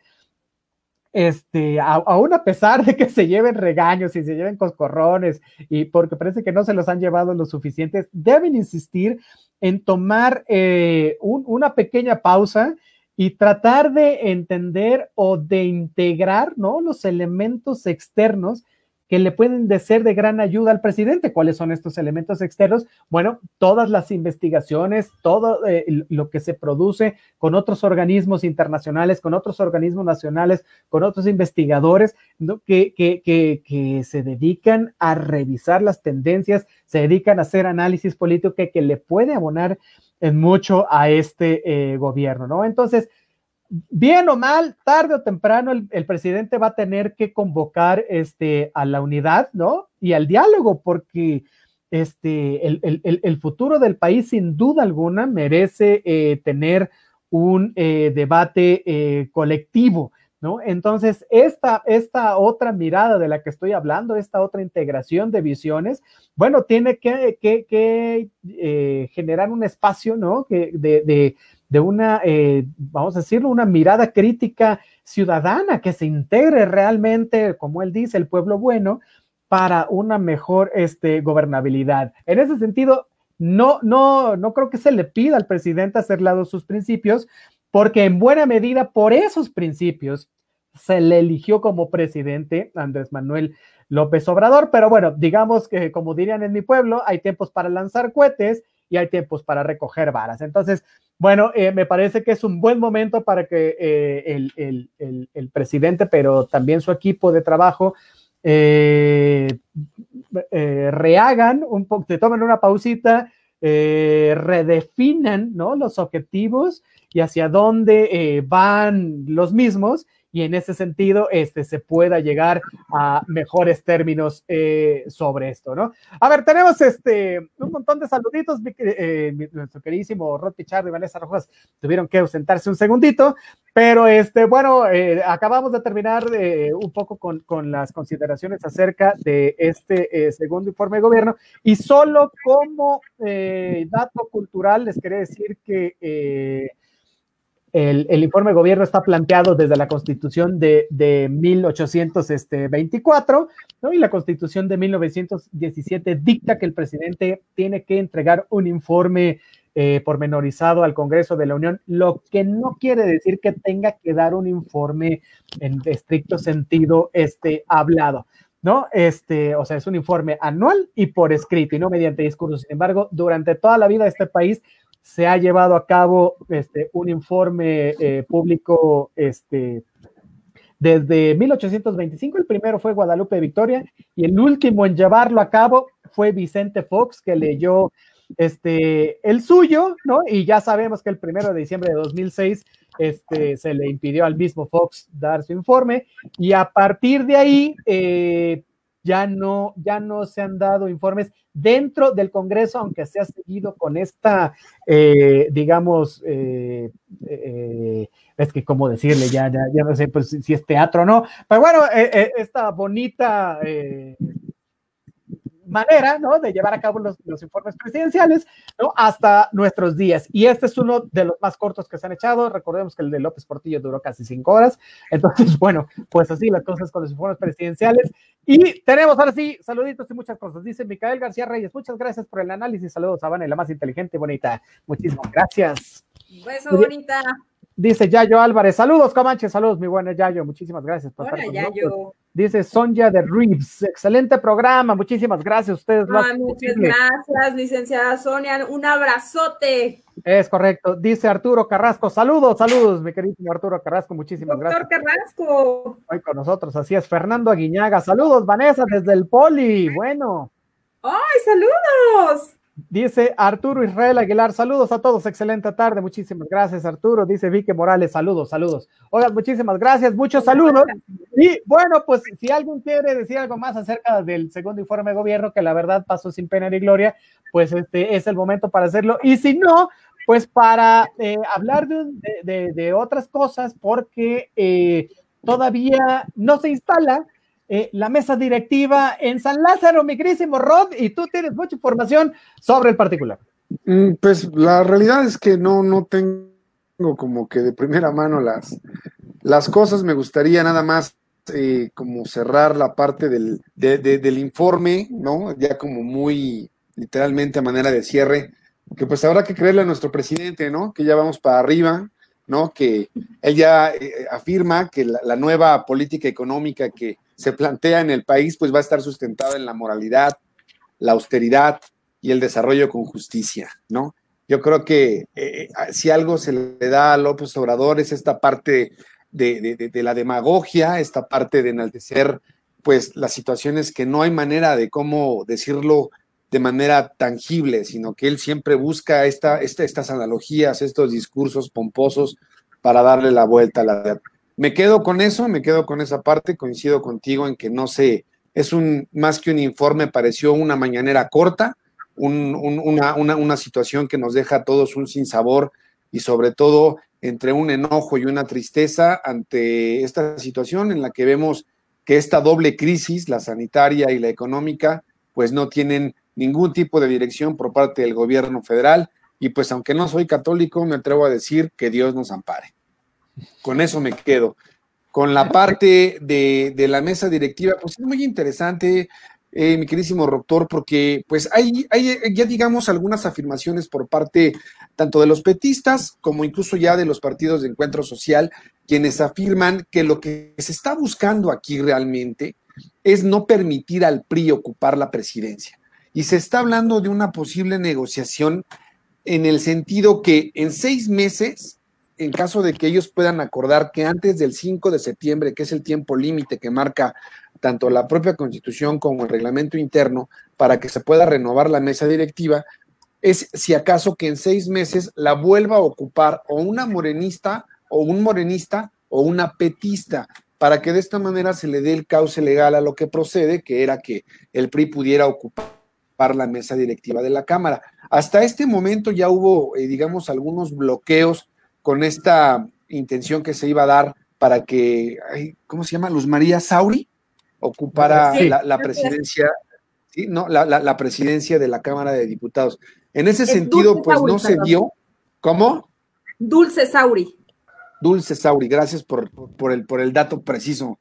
este, aún a pesar de que se lleven regaños y se lleven coscorrones y porque parece que no se los han llevado lo suficientes, deben insistir en tomar eh, una pequeña pausa y tratar de entender o de integrar ¿no? los elementos externos que le pueden de ser de gran ayuda al presidente. ¿Cuáles son estos elementos externos? Bueno, todas las investigaciones, todo eh, lo que se produce con otros organismos internacionales, con otros organismos nacionales, con otros investigadores que, que, se dedican a revisar las tendencias, se dedican a hacer análisis político que, le puede abonar en mucho a este eh, gobierno, ¿no? Entonces, bien o mal, tarde o temprano, el, presidente va a tener que convocar este, a la unidad, ¿no? Y al diálogo, porque este, el, futuro del país, sin duda alguna, merece eh, tener un eh, debate eh, colectivo. ¿No? Entonces, esta, esta otra mirada de la que estoy hablando, esta otra integración de visiones, bueno, tiene que, generar un espacio, ¿no? Que de una, eh, vamos a decirlo, una mirada crítica ciudadana que se integre realmente, como él dice, el pueblo bueno para una mejor este, gobernabilidad. En ese sentido, no, no, no creo que se le pida al presidente hacer lado sus principios, porque en buena medida por esos principios se le eligió como presidente Andrés Manuel López Obrador, pero bueno, digamos que como dirían en mi pueblo, hay tiempos para lanzar cohetes y hay tiempos para recoger varas. Entonces, bueno, eh, me parece que es un buen momento para que eh, el, presidente, pero también su equipo de trabajo, eh, rehagan un poco, se tomen una pausita, redefinan ¿no? los objetivos y hacia dónde van los mismos y en ese sentido este, se pueda llegar a mejores términos eh, sobre esto, ¿no? A ver, tenemos este, un montón de saluditos, eh, nuestro queridísimo Rod Pichardo y Vanessa Rojas tuvieron que ausentarse un segundito, pero este, bueno, eh, acabamos de terminar un poco con, con, las consideraciones acerca de este segundo informe de gobierno y solo como dato cultural les quería decir que el, informe de gobierno está planteado desde la constitución de, de 1824, ¿no? y la constitución de 1917 dicta que el presidente tiene que entregar un informe eh, pormenorizado al Congreso de la Unión, lo que no quiere decir que tenga que dar un informe en estricto sentido este, hablado. ¿no? Este, o sea, es un informe anual y por escrito y no mediante discurso. Sin embargo, durante toda la vida de este país se ha llevado a cabo este, un informe eh, público este, desde 1825. El primero fue Guadalupe Victoria y el último en llevarlo a cabo fue Vicente Fox, que leyó este, el suyo, ¿no? Y ya sabemos que el primero de diciembre de 2006 este, se le impidió al mismo Fox dar su informe y a partir de ahí... Eh, ya no, ya no se han dado informes dentro del Congreso, aunque se ha seguido con esta, eh, digamos, eh, eh, es que cómo decirle, ya, ya, ya no sé pues, si es teatro o no, pero bueno, esta bonita manera, ¿no? De llevar a cabo los, informes presidenciales, ¿no? Hasta nuestros días. Y este es uno de los más cortos que se han echado. Recordemos que el de López Portillo duró casi cinco horas. Entonces, *laughs* bueno, pues así las cosas con los informes presidenciales. Y tenemos ahora sí, saluditos y muchas cosas. Dice Micael García Reyes, muchas gracias por el análisis. Saludos a Vane, la más inteligente y bonita. Muchísimas gracias. Beso, bonita. Dice Yayo Álvarez, saludos Comanche, saludos mi buena Yayo, muchísimas gracias por estar con Yayo. Dice Sonja de Reeves, excelente programa, muchísimas gracias ustedes. muchas gracias, licenciada Sonia, un abrazote. Es correcto, dice Arturo Carrasco, saludos, saludos, mi querido Arturo Carrasco, muchísimas gracias. Doctor Carrasco. Hoy con nosotros, así es, Fernando Aguiñaga, saludos Vanessa desde el Poli, bueno. ¡Ay, saludos! Dice Arturo Israel Aguilar, saludos a todos, excelente tarde, muchísimas gracias Arturo. Dice Vique Morales, saludos, saludos. Oigan, muchísimas gracias, muchos saludos. Y bueno, pues si alguien quiere decir algo más acerca del segundo informe de gobierno, que la verdad pasó sin pena ni gloria, pues este es el momento para hacerlo. Y si no, pues para eh, hablar de, otras cosas, porque eh, todavía no se instala eh, la mesa directiva en San Lázaro, mi querísimo Rod, y tú tienes mucha información sobre el particular. Mm, pues la realidad es que no, no tengo como que de primera mano las, las cosas. Me gustaría nada más eh, como cerrar la parte del, del informe, ¿no? Ya como muy literalmente a manera de cierre, que pues habrá que creerle a nuestro presidente, ¿no? Que ya vamos para arriba, ¿no? Que él ya eh, afirma que la, nueva política económica que se plantea en el país, pues va a estar sustentada en la moralidad, la austeridad y el desarrollo con justicia, ¿no? Yo creo que eh, si algo se le da a López Obrador es esta parte de, la demagogia, esta parte de enaltecer, pues, las situaciones que no hay manera de cómo decirlo de manera tangible, sino que él siempre busca esta, estas analogías, estos discursos pomposos para darle la vuelta a la me quedo con eso, me quedo con esa parte, coincido contigo en que no sé, es un más que un informe, pareció una mañanera corta, una, situación que nos deja a todos un sinsabor y sobre todo entre un enojo y una tristeza ante esta situación en la que vemos que esta doble crisis, la sanitaria y la económica, pues no tienen ningún tipo de dirección por parte del gobierno federal y pues aunque no soy católico, me atrevo a decir que Dios nos ampare. Con eso me quedo. Con la parte de, la mesa directiva, pues es muy interesante, eh, mi queridísimo doctor, porque pues hay, hay ya digamos algunas afirmaciones por parte tanto de los petistas como incluso ya de los partidos de encuentro social, quienes afirman que lo que se está buscando aquí realmente es no permitir al PRI ocupar la presidencia. Y se está hablando de una posible negociación en el sentido que en seis meses en caso de que ellos puedan acordar que antes del 5 de septiembre, que es el tiempo límite que marca tanto la propia constitución como el reglamento interno, para que se pueda renovar la mesa directiva, es si acaso que en seis meses la vuelva a ocupar o una morenista o un morenista o una petista, para que de esta manera se le dé el cauce legal a lo que procede, que era que el PRI pudiera ocupar la mesa directiva de la Cámara. Hasta este momento ya hubo, eh, digamos, algunos bloqueos con esta intención que se iba a dar para que, ¿cómo se llama? Luz María Sauri ocupara la, presidencia, ¿sí? No, la, presidencia de la Cámara de Diputados. En ese sentido, pues no se dio. ¿Cómo? Dulce Sauri. Dulce Sauri, gracias por, por, el, por el dato preciso.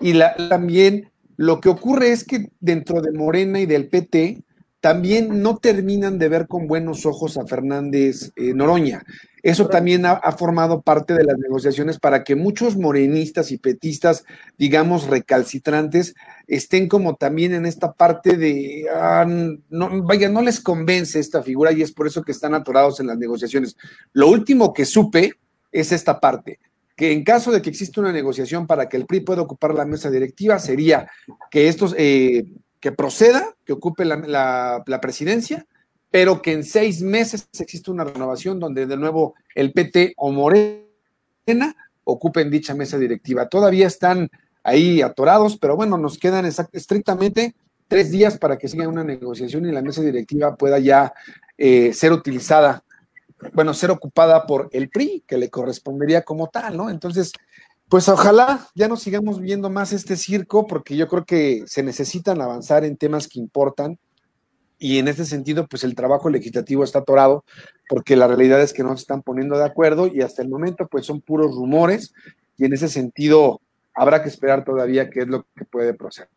Y la, también lo que ocurre es que dentro de Morena y del PT también no terminan de ver con buenos ojos a Fernández eh, Noroña. Eso también ha, formado parte de las negociaciones para que muchos morenistas y petistas, digamos, recalcitrantes, estén como también en esta parte de, ah, no, vaya, no les convence esta figura y es por eso que están atorados en las negociaciones. Lo último que supe es esta parte, que en caso de que exista una negociación para que el PRI pueda ocupar la mesa directiva, sería que estos, eh, que proceda, que ocupe la presidencia, pero que en seis meses existe una renovación donde de nuevo el PT o Morena ocupen dicha mesa directiva. Todavía están ahí atorados, pero bueno, nos quedan estrictamente tres días para que siga una negociación y la mesa directiva pueda ya eh, ser utilizada, bueno, ser ocupada por el PRI, que le correspondería como tal, ¿no? Entonces, pues ojalá ya no sigamos viendo más este circo, porque yo creo que se necesitan avanzar en temas que importan. Y en ese sentido, pues el trabajo legislativo está atorado, porque la realidad es que no se están poniendo de acuerdo y hasta el momento, pues son puros rumores. Y en ese sentido, habrá que esperar todavía qué es lo que puede proceder.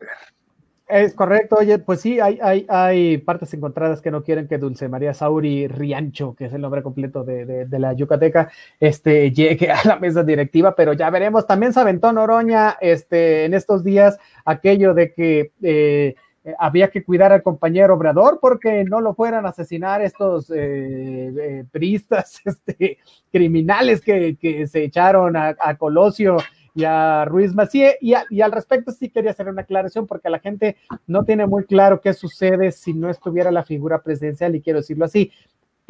Es correcto, oye, pues sí, hay, hay, hay partes encontradas que no quieren que Dulce María Sauri Riancho, que es el nombre completo de, la Yucateca, este, llegue a la mesa directiva, pero ya veremos. También se aventó Noroña este, en estos días aquello de que eh, había que cuidar al compañero Obrador porque no lo fueran a asesinar estos eh, eh priistas *laughs* este, criminales que, que, se echaron a Colosio y a Ruiz Macié. Y, al respecto sí quería hacer una aclaración porque la gente no tiene muy claro qué sucede si no estuviera la figura presidencial y quiero decirlo así.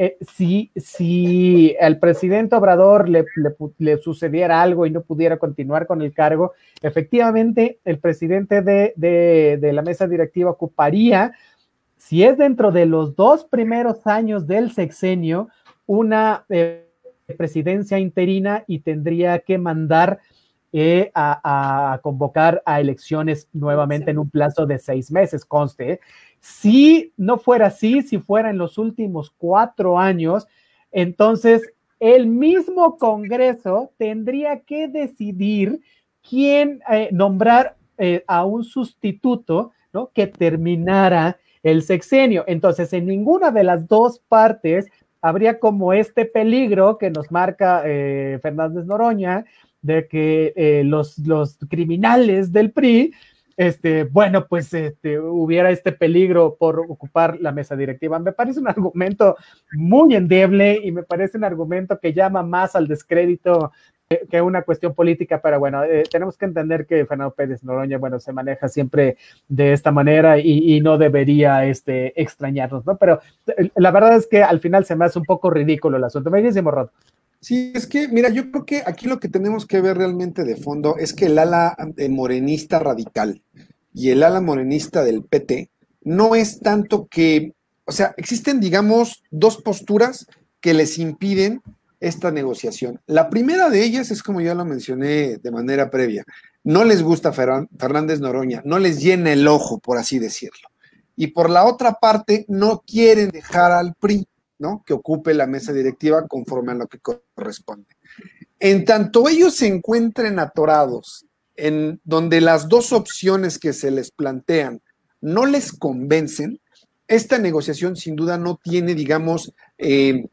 Eh, si, si el presidente Obrador le, le, sucediera algo y no pudiera continuar con el cargo, efectivamente el presidente de, de, la mesa directiva ocuparía, si es dentro de los dos primeros años del sexenio, una eh, presidencia interina y tendría que mandar eh, a, convocar a elecciones nuevamente en un plazo de seis meses, conste. Si no fuera así, si fuera en los últimos cuatro años, entonces el mismo Congreso tendría que decidir quién eh, nombrar eh, a un sustituto ¿no? que terminara el sexenio. Entonces, en ninguna de las dos partes habría como este peligro que nos marca Fernández Noroña, de que eh, los, los criminales del PRI, este, bueno, pues este, hubiera este peligro por ocupar la mesa directiva. Me parece un argumento muy endeble y me parece un argumento que llama más al descrédito que una cuestión política, pero bueno, eh, tenemos que entender que Fernando Pérez Noroña, bueno, se maneja siempre de esta manera y, no debería este, extrañarnos, ¿no? Pero eh, la verdad es que al final se me hace un poco ridículo el asunto. Dice Rod. Sí, es que, mira, yo creo que aquí lo que tenemos que ver realmente de fondo es que el ala eh, morenista radical y el ala morenista del PT no es tanto que, o sea, existen, digamos, dos posturas que les impiden esta negociación. La primera de ellas es, como ya lo mencioné de manera previa, no les gusta Fernández Noroña, no les llena el ojo, por así decirlo. Y por la otra parte, no quieren dejar al PRI. ¿No? Que ocupe la mesa directiva conforme a lo que corresponde. En tanto ellos se encuentren atorados en donde las dos opciones que se les plantean no les convencen, esta negociación sin duda no tiene, digamos, eh,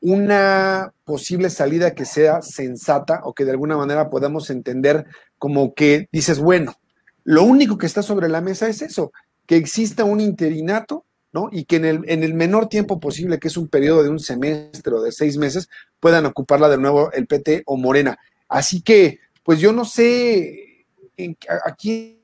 una posible salida que sea sensata o que de alguna manera podamos entender como que dices, bueno, lo único que está sobre la mesa es eso, que exista un interinato ¿no? Y que en el, en el menor tiempo posible, que es un periodo de un semestre o de seis meses, puedan ocuparla de nuevo el PT o Morena. Así que, pues yo no sé a, quién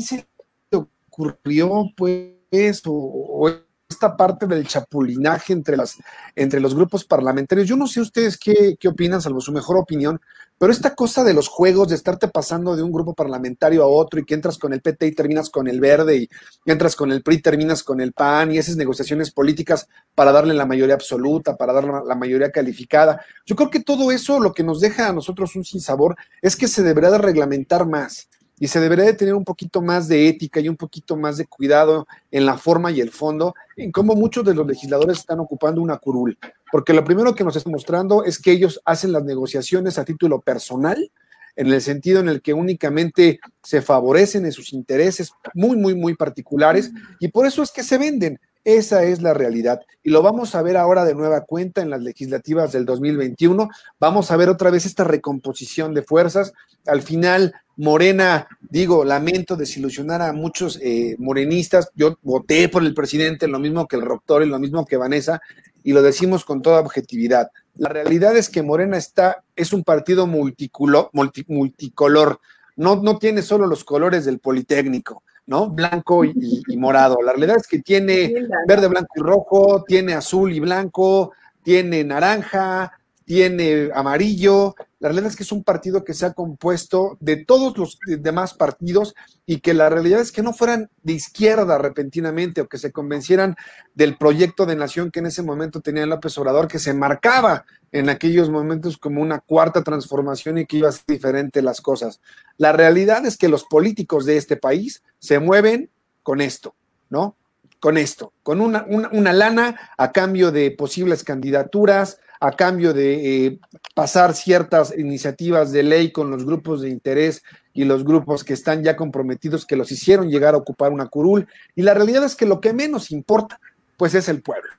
se le ocurrió, pues, o, esta parte del chapulinaje entre, las, entre los grupos parlamentarios. Yo no sé ustedes qué, qué opinan, salvo su mejor opinión, pero esta cosa de los juegos, de estarte pasando de un grupo parlamentario a otro y que entras con el PT y terminas con el verde y entras con el PRI y terminas con el PAN y esas negociaciones políticas para darle la mayoría absoluta, para darle la mayoría calificada. Yo creo que todo eso lo que nos deja a nosotros un sinsabor es que se debería de reglamentar más y se debería de tener un poquito más de ética y un poquito más de cuidado en la forma y el fondo, en cómo muchos de los legisladores están ocupando una curul. Porque lo primero que nos está mostrando es que ellos hacen las negociaciones a título personal, en el sentido en el que únicamente se favorecen en sus intereses muy, muy, muy particulares, y por eso es que se venden. Esa es la realidad. Y lo vamos a ver ahora de nueva cuenta en las legislativas del 2021. Vamos a ver otra vez esta recomposición de fuerzas. Al final, Morena, digo, lamento desilusionar a muchos eh, morenistas. Yo voté por el presidente, lo mismo que el Doctor y lo mismo que Vanessa, y lo decimos con toda objetividad. La realidad es que Morena está, es un partido multicolor, multicolor. No, no tiene solo los colores del Politécnico ¿no? Blanco y, morado. La realidad es que tiene verde, blanco y rojo, tiene azul y blanco, tiene naranja, tiene amarillo. La realidad es que es un partido que se ha compuesto de todos los demás partidos y que la realidad es que no fueran de izquierda repentinamente o que se convencieran del proyecto de nación que en ese momento tenía López Obrador, que se marcaba en aquellos momentos como una cuarta transformación y que iba a ser diferente las cosas. La realidad es que los políticos de este país se mueven con esto, ¿no? Con esto, con una, una, lana a cambio de posibles candidaturas, a cambio de eh, pasar ciertas iniciativas de ley con los grupos de interés y los grupos que están ya comprometidos, que los hicieron llegar a ocupar una curul. Y la realidad es que lo que menos importa, pues es el pueblo.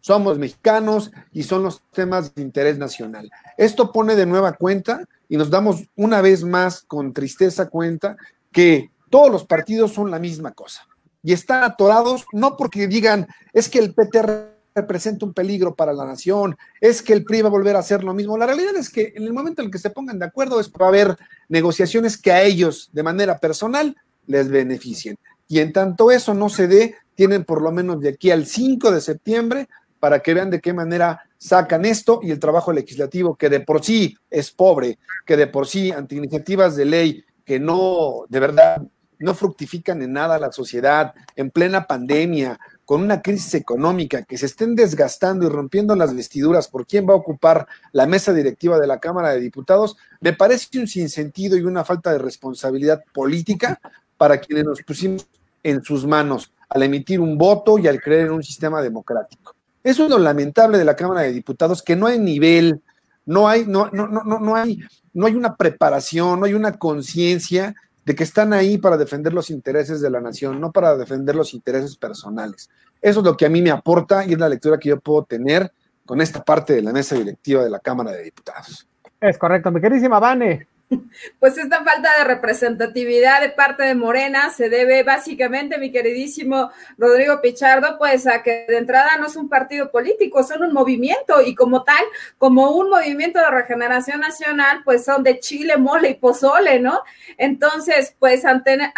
Somos mexicanos y son los temas de interés nacional. Esto pone de nueva cuenta y nos damos una vez más con tristeza cuenta que todos los partidos son la misma cosa y están atorados no porque digan es que el PTR representa un peligro para la nación, es que el PRI va a volver a hacer lo mismo. La realidad es que en el momento en el que se pongan de acuerdo es para haber negociaciones que a ellos de manera personal les beneficien. Y en tanto eso no se dé, tienen por lo menos de aquí al 5 de septiembre para que vean de qué manera sacan esto y el trabajo legislativo, que de por sí es pobre, que de por sí ante iniciativas de ley que no, de verdad, no fructifican en nada la sociedad, en plena pandemia, con una crisis económica, que se estén desgastando y rompiendo las vestiduras por quién va a ocupar la mesa directiva de la Cámara de Diputados, me parece un sinsentido y una falta de responsabilidad política para quienes nos pusimos en sus manos al emitir un voto y al creer en un sistema democrático. Eso es lo lamentable de la Cámara de Diputados, que no hay nivel, no hay, no, no, no, no, hay, no hay una preparación, no hay una conciencia de que están ahí para defender los intereses de la nación, no para defender los intereses personales. Eso es lo que a mí me aporta y es la lectura que yo puedo tener con esta parte de la mesa directiva de la Cámara de Diputados. Es correcto, mi queridísima Vane. *laughs* Pues esta falta de representatividad de parte de Morena se debe básicamente, mi queridísimo Rodrigo Pichardo, pues a que de entrada no es un partido político, son un movimiento y como tal, como un movimiento de regeneración nacional, pues son de chile, mole y pozole, ¿no? Entonces, pues al tener,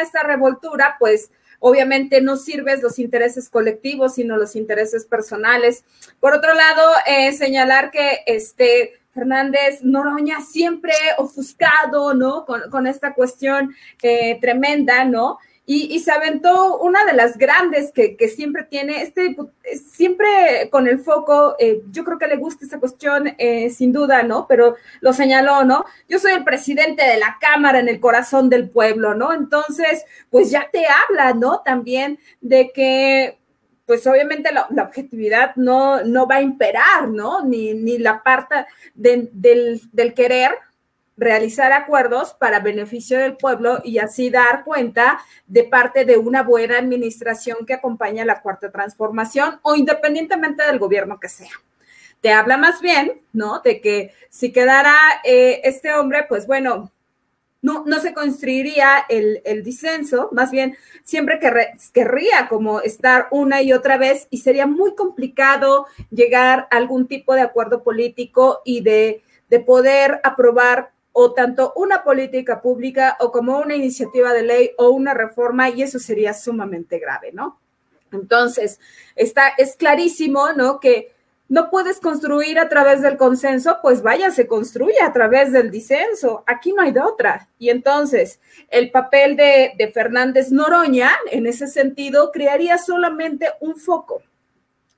esta revoltura, pues obviamente no sirves los intereses colectivos, sino los intereses personales. Por otro lado, eh, señalar que este Fernández Noroña siempre ofuscado, ¿no? Con, esta cuestión eh, tremenda, ¿no? Y, se aventó una de las grandes que, siempre tiene, este, siempre con el foco, eh, yo creo que le gusta esta cuestión, eh, sin duda, ¿no? Pero lo señaló, ¿no? Yo soy el presidente de la Cámara en el corazón del pueblo, ¿no? Entonces, pues ya te habla, ¿no? También de que pues obviamente la, objetividad no, no, va a imperar, ¿no? Ni, ni la parte del, del, querer realizar acuerdos para beneficio del pueblo y así dar cuenta de parte de una buena administración que acompaña la cuarta transformación o independientemente del gobierno que sea. Te habla más bien, ¿no? De que si quedara eh, este hombre, pues bueno, no, no se construiría el, el disenso, más bien siempre querría como estar una y otra vez y sería muy complicado llegar a algún tipo de acuerdo político y de, de poder aprobar o tanto una política pública o como una iniciativa de ley o una reforma y eso sería sumamente grave, ¿no? Entonces, está, es clarísimo, ¿no? Que no puedes construir a través del consenso, pues vaya, se construye a través del disenso. Aquí no hay de otra. Y entonces, el papel de, Fernández Noroña, en ese sentido, crearía solamente un foco.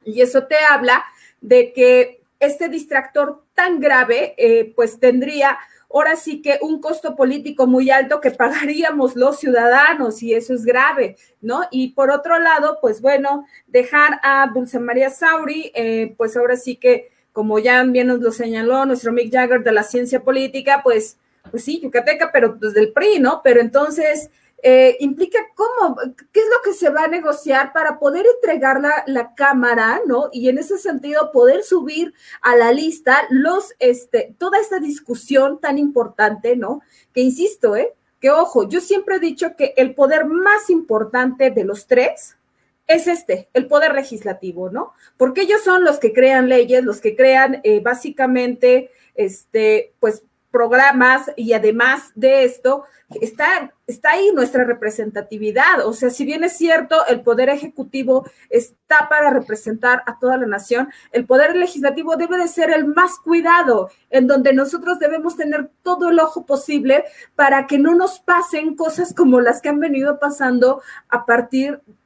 Y eso te habla de que este distractor tan grave, eh, pues tendría ahora sí que un costo político muy alto que *laughs* pagaríamos los ciudadanos y eso es grave, ¿no? Y por otro lado, pues bueno, dejar a Dulce María Sauri, eh, pues ahora sí que, como ya bien nos lo señaló nuestro Mick Jagger de la ciencia política, pues, pues sí, yucateca, pero desde el PRI, ¿no? Pero entonces eh, implica cómo, qué es lo que se va a negociar para poder entregar la, la, cámara, ¿no? Y en ese sentido poder subir a la lista los, este, toda esta discusión tan importante, ¿no? Que insisto, ¿eh? Que ojo, yo siempre he dicho que el poder más importante de los tres es este, el poder legislativo, ¿no? Porque ellos son los que crean leyes, los que crean eh, básicamente, este, pues programas y además de esto, está, está ahí nuestra representatividad. O sea, si bien es cierto, el poder ejecutivo está para representar a toda la nación, el poder legislativo debe de ser el más cuidado, en donde nosotros debemos tener todo el ojo posible para que no nos pasen cosas como las que han venido pasando a partir de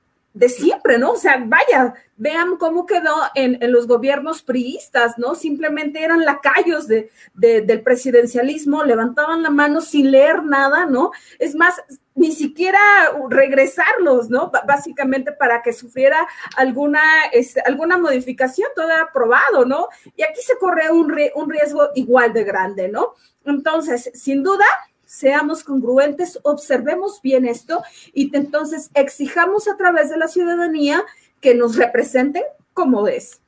siempre, ¿no? O sea, vaya, vean cómo quedó en, los gobiernos priistas, ¿no? Simplemente eran lacayos de, del presidencialismo, levantaban la mano sin leer nada, ¿no? Es más, ni siquiera regresarlos, ¿no? básicamente para que sufriera alguna, este, alguna modificación, todo era aprobado, ¿no? Y aquí se corre un, un riesgo igual de grande, ¿no? Entonces, sin duda, seamos congruentes, observemos bien esto y entonces exijamos a través de la ciudadanía que nos representen como es.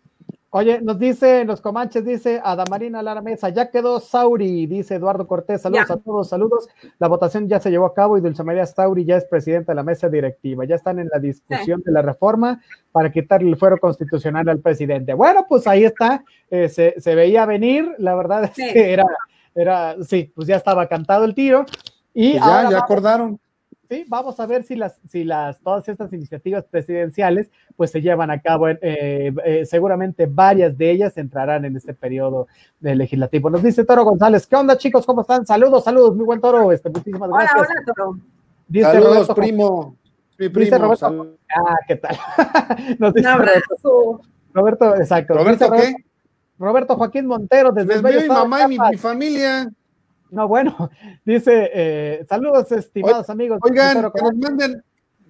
Oye, nos dice, los comanches, dice Adamarina Lara Mesa, ya quedó Sauri, dice Eduardo Cortés, saludos a todos, saludos. La votación ya se llevó a cabo y Dulce María Sauri ya es presidenta de la mesa directiva. Ya están en la discusión de la reforma para quitarle el fuero constitucional al presidente. Bueno, pues ahí está, eh, se, se, veía venir, la verdad es que era era, sí, pues ya estaba cantado el tiro. Y pues ya, ya acordaron. Sí, vamos a ver si las, si las, todas estas iniciativas presidenciales, pues se llevan a cabo. Eh, eh, seguramente varias de ellas entrarán en este periodo legislativo. Nos dice Toro González, ¿qué onda chicos? ¿Cómo están? Saludos, saludos, muy buen Toro. Este, muchísimas gracias. Hola, Toro. saludos, primo. Mi primo. Roberto, ah, ¿qué tal? *laughs* Nos dice Roberto, Roberto, exacto. ¿Roberto qué? Roberto Joaquín Montero, desde el mi mamá y mi, familia. No, bueno, *laughs* dice, eh, saludos estimados amigos. Oigan, que nos manden,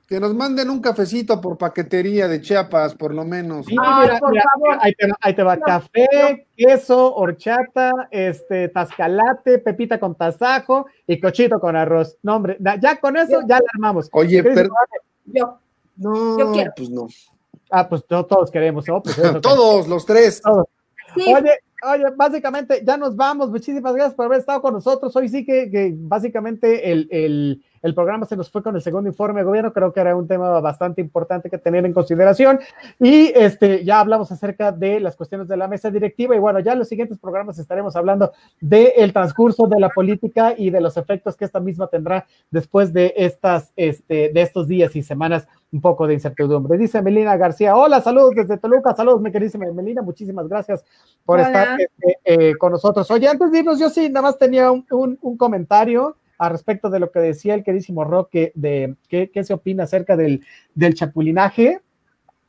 que nos manden un cafecito por paquetería de Chiapas, por lo menos. Sí, mira, ahí, te, va café, queso, horchata, este, tascalate, pepita con tasajo y cochito con arroz. No, hombre, ya con eso ya la armamos. Oye, pero... Yo. No, yo quiero. pues no. Ah, pues todos queremos, ¿no? Pues *laughs* todos, los tres. Todos. Oye, oye, básicamente ya nos vamos. Muchísimas gracias por haber estado con nosotros. Hoy sí que, que básicamente el, el, el programa se nos fue con el segundo informe de gobierno, creo que era un tema bastante importante que tener en consideración. Y este, ya hablamos acerca de las cuestiones de la mesa directiva y bueno, ya en los siguientes programas estaremos hablando del transcurso de la política y de los efectos que esta misma tendrá después de, estas, este, de estos días y semanas un poco de incertidumbre. Dice Melina García, hola, saludos desde Toluca, saludos mi queridísima Melina, muchísimas gracias por estar este, eh, con nosotros. Oye, antes de irnos, yo sí, nada más tenía un, un, un comentario a respecto de lo que decía el queridísimo Roque, de qué, se opina acerca del, chapulinaje.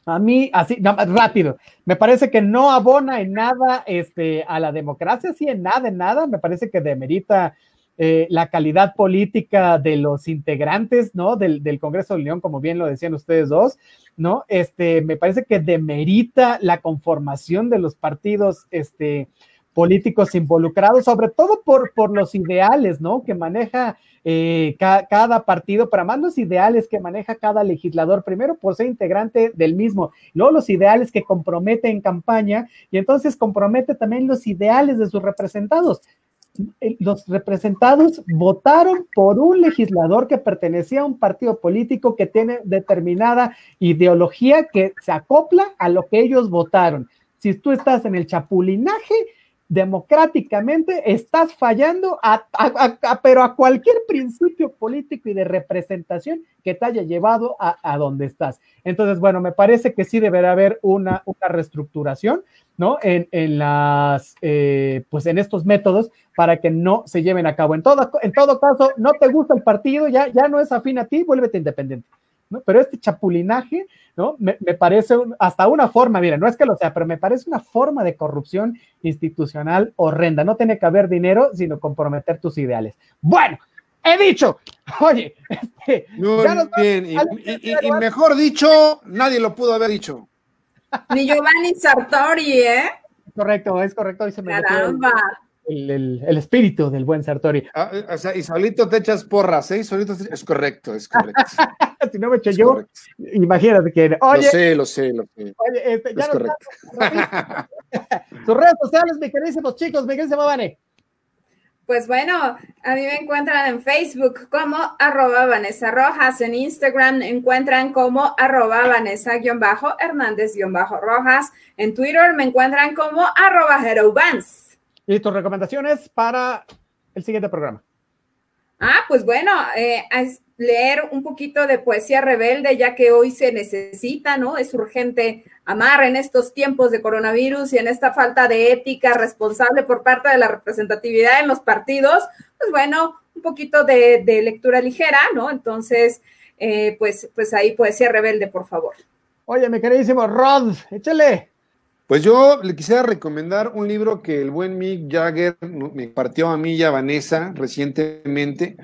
A mí, así, no, rápido, me parece que no abona en nada este, a la democracia, sí, en nada, en nada, me parece que demerita eh, la calidad política de los integrantes, ¿no? Del, del, Congreso de León, como bien lo decían ustedes dos, ¿no? Este, me parece que demerita la conformación de los partidos, este, políticos involucrados, sobre todo por, por los ideales, ¿no? Que maneja eh, cada partido, para más los ideales que maneja cada legislador, primero por ser integrante del mismo, luego los ideales que compromete en campaña y entonces compromete también los ideales de sus representados. Los representados votaron por un legislador que pertenecía a un partido político que tiene determinada ideología que se acopla a lo que ellos votaron. Si tú estás en el chapulinaje, democráticamente estás fallando, pero a cualquier principio político y de representación que te haya llevado a, donde estás. Entonces, bueno, me parece que sí deberá haber una, una reestructuración, ¿no? En, en las, eh, pues en estos métodos para que no se lleven a cabo. En todo, en todo caso, no te gusta el partido, ya, ya no es afín a ti, vuélvete independiente. Pero este chapulinaje, ¿no? Me, parece hasta una forma, mira, no es que lo sea, pero me parece una forma de corrupción institucional horrenda. No tiene que haber dinero, sino comprometer tus ideales. Bueno, he dicho, oye, este, bien, y, mejor dicho, nadie lo pudo haber dicho. Ni Giovanni Sartori, ¿eh? Correcto, es correcto. Y se me Caramba el, espíritu del buen Sartori. Ah, o sea, y solito te echas porras, ¿eh? Solito Es correcto, es correcto. *laughs* si no me echo yo, imagínate que. Oye, lo sé, lo sé, lo sé. Oye, este, ya es correcto. *laughs* Sus redes sociales, mi queridísimos chicos, mi queridísima Vane. Pues bueno, a mí me encuentran en Facebook como arroba Vanessa Rojas, en Instagram me encuentran como arroba Vanessa-Hernández-Rojas, en Twitter me encuentran como arroba Hero ¿Y tus recomendaciones para el siguiente programa. Ah, pues bueno, eh, leer un poquito de poesía rebelde, ya que hoy se necesita, ¿no? Es urgente amar en estos tiempos de coronavirus y en esta falta de ética responsable por parte de la representatividad en los partidos, pues bueno, un poquito de, lectura ligera, ¿no? Entonces, eh, pues, pues ahí poesía rebelde, por favor. Oye, mi queridísimo Rod, échale. Pues yo le quisiera recomendar un libro que el buen Mick Jagger me partió a mí y a Vanessa recientemente,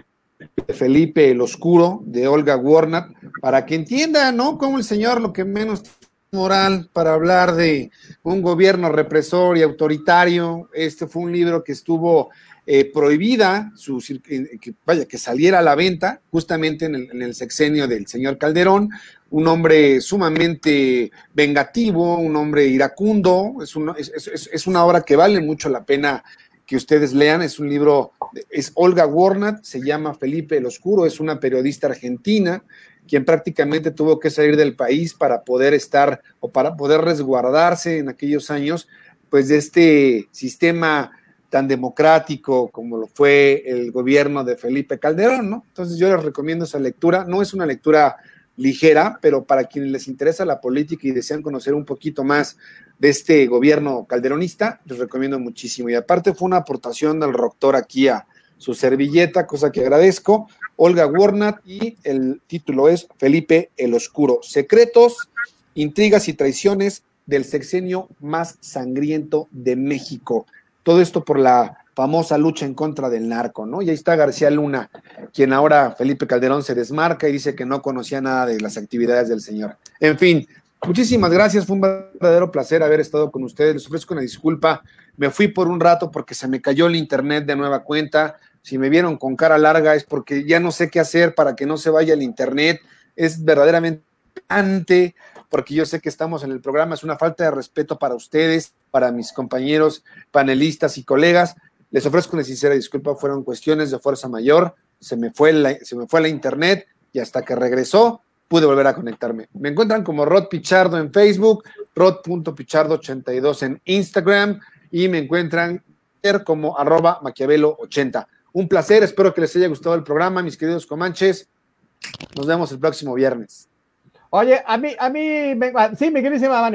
de Felipe el Oscuro, de Olga Warnat, para que entiendan, ¿no? Cómo el señor lo que menos moral para hablar de un gobierno represor y autoritario. Este fue un libro que estuvo eh, prohibida, su, que, vaya, que saliera a la venta justamente en el, sexenio del señor Calderón, un hombre sumamente vengativo, un hombre iracundo, es, es, una obra que vale mucho la pena que ustedes lean, es un libro, es Olga Warnat, se llama Felipe el Oscuro, es una periodista argentina, quien prácticamente tuvo que salir del país para poder estar o para poder resguardarse en aquellos años, pues de este sistema tan democrático como lo fue el gobierno de Felipe Calderón, ¿no? Entonces yo les recomiendo esa lectura, no es una lectura ligera, pero para quienes les interesa la política y desean conocer un poquito más de este gobierno calderonista, les recomiendo muchísimo. Y aparte fue una aportación del rector aquí a su servilleta, cosa que agradezco. Olga Warnat y el título es Felipe el Oscuro, secretos, intrigas y traiciones del sexenio más sangriento de México. Todo esto por la famosa lucha en contra del narco, ¿no? Y ahí está García Luna, quien ahora Felipe Calderón se desmarca y dice que no conocía nada de las actividades del señor. En fin, muchísimas gracias, fue un verdadero placer haber estado con ustedes. Les ofrezco una disculpa, me fui por un rato porque se me cayó el internet de nueva cuenta. Si me vieron con cara larga es porque ya no sé qué hacer para que no se vaya el internet. Es verdaderamente ante porque yo sé que estamos en el programa, es una falta de respeto para ustedes, para mis compañeros panelistas y colegas, les ofrezco una sincera disculpa, fueron cuestiones de fuerza mayor, se me fue la, se me fue la internet y hasta que regresó pude volver a conectarme. Me encuentran como Rod Pichardo en Facebook, rod.pichardo82 en Instagram y me encuentran como arroba maquiavelo80. Un placer, espero que les haya gustado el programa, mis queridos comanches. Nos vemos el próximo viernes. Oye, a mí, a mí, sí, mi queridísima.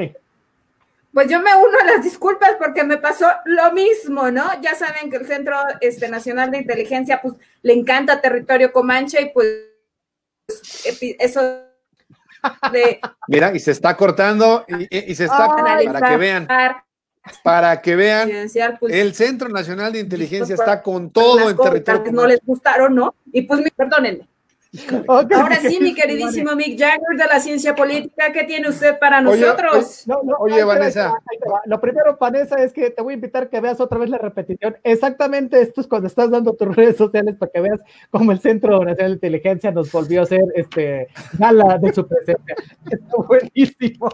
Pues yo me uno a las disculpas porque me pasó lo mismo, ¿no? Ya saben que el Centro este, Nacional de Inteligencia, pues, le encanta territorio Comanche y pues eso de... *laughs* Mira, y se está cortando y, se está... para que vean. Para que vean, pues, el Centro Nacional de Inteligencia está con todo en territorio. No les gustaron, ¿no? Y pues, perdónenme. Ahora sí, mi queridísimo Mick Jagger de la ciencia política, ¿qué tiene usted para nosotros? Oye, Vanessa. Lo primero, Vanessa, es que te voy a invitar que veas otra vez la repetición. Exactamente esto es cuando estás dando tus *laughs* redes sociales para que veas cómo el Centro Nacional de Inteligencia nos volvió a hacer este gala de su presencia. *laughs* Esto buenísimo.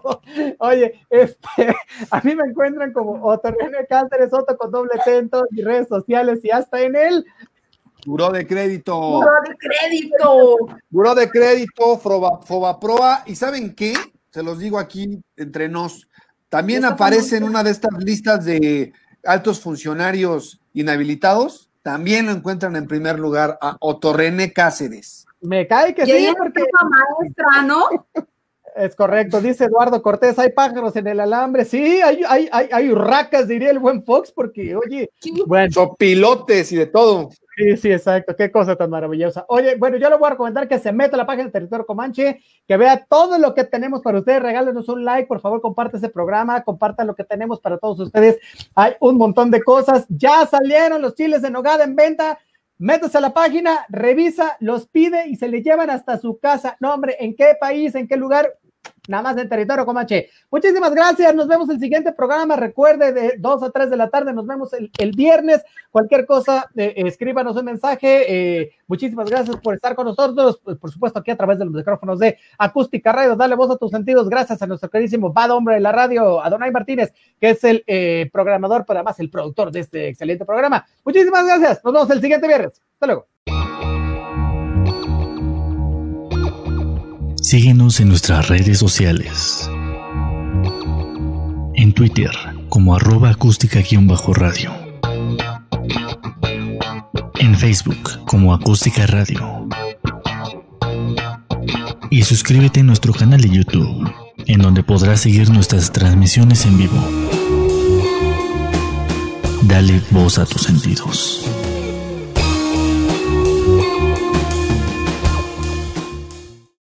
Oye, este, *laughs* a mí me encuentran como Otorrene Cáceres, Soto con doble centro y redes sociales y hasta en él Buró de crédito. Buró de crédito. Buró de crédito, Fobaproa. ¿Y saben qué? Se los digo aquí entre nos. También aparece en una de estas listas de altos funcionarios inhabilitados. También lo encuentran en primer lugar a Otorrene Cáceres. Me cae que sí, porque. maestra, ¿no? *laughs* Es correcto, dice Eduardo Cortés, hay pájaros en el alambre. Sí, hay, hay, hay, hay urracas, diría el buen Fox, porque, oye, bueno. Son pilotes y de todo. Sí, sí, exacto. Qué cosa tan maravillosa. Oye, bueno, yo le voy a recomendar que se meta a la página de Territorio Comanche, que vea todo lo que tenemos para ustedes. Regálenos un like, por favor, comparte ese programa, compartan lo que tenemos para todos ustedes. Hay un montón de cosas. Ya salieron los chiles de nogada en venta. Métase a la página, revisa, los pide y se le llevan hasta su casa. No, hombre, ¿en qué país, en qué lugar? Nada más en territorio Comanche. Muchísimas gracias, nos vemos el siguiente programa. Recuerde, de 2 a 3 de la tarde, nos vemos el, viernes. Cualquier cosa, eh, escríbanos un mensaje. Eh, muchísimas gracias por estar con nosotros, pues, por supuesto, aquí a través de los micrófonos de Acústica Radio. Dale voz a tus sentidos. Gracias a nuestro queridísimo Bad Hombre de la radio, Adonai Martínez, que es el eh, programador, pero además el productor de este excelente programa. Muchísimas gracias. Nos vemos el siguiente viernes. Hasta luego. Síguenos en nuestras redes sociales. En Twitter como arroba acústica-radio. en Facebook como Acústica Radio. Y suscríbete a nuestro canal de YouTube, en donde podrás seguir nuestras transmisiones en vivo. Dale voz a tus sentidos.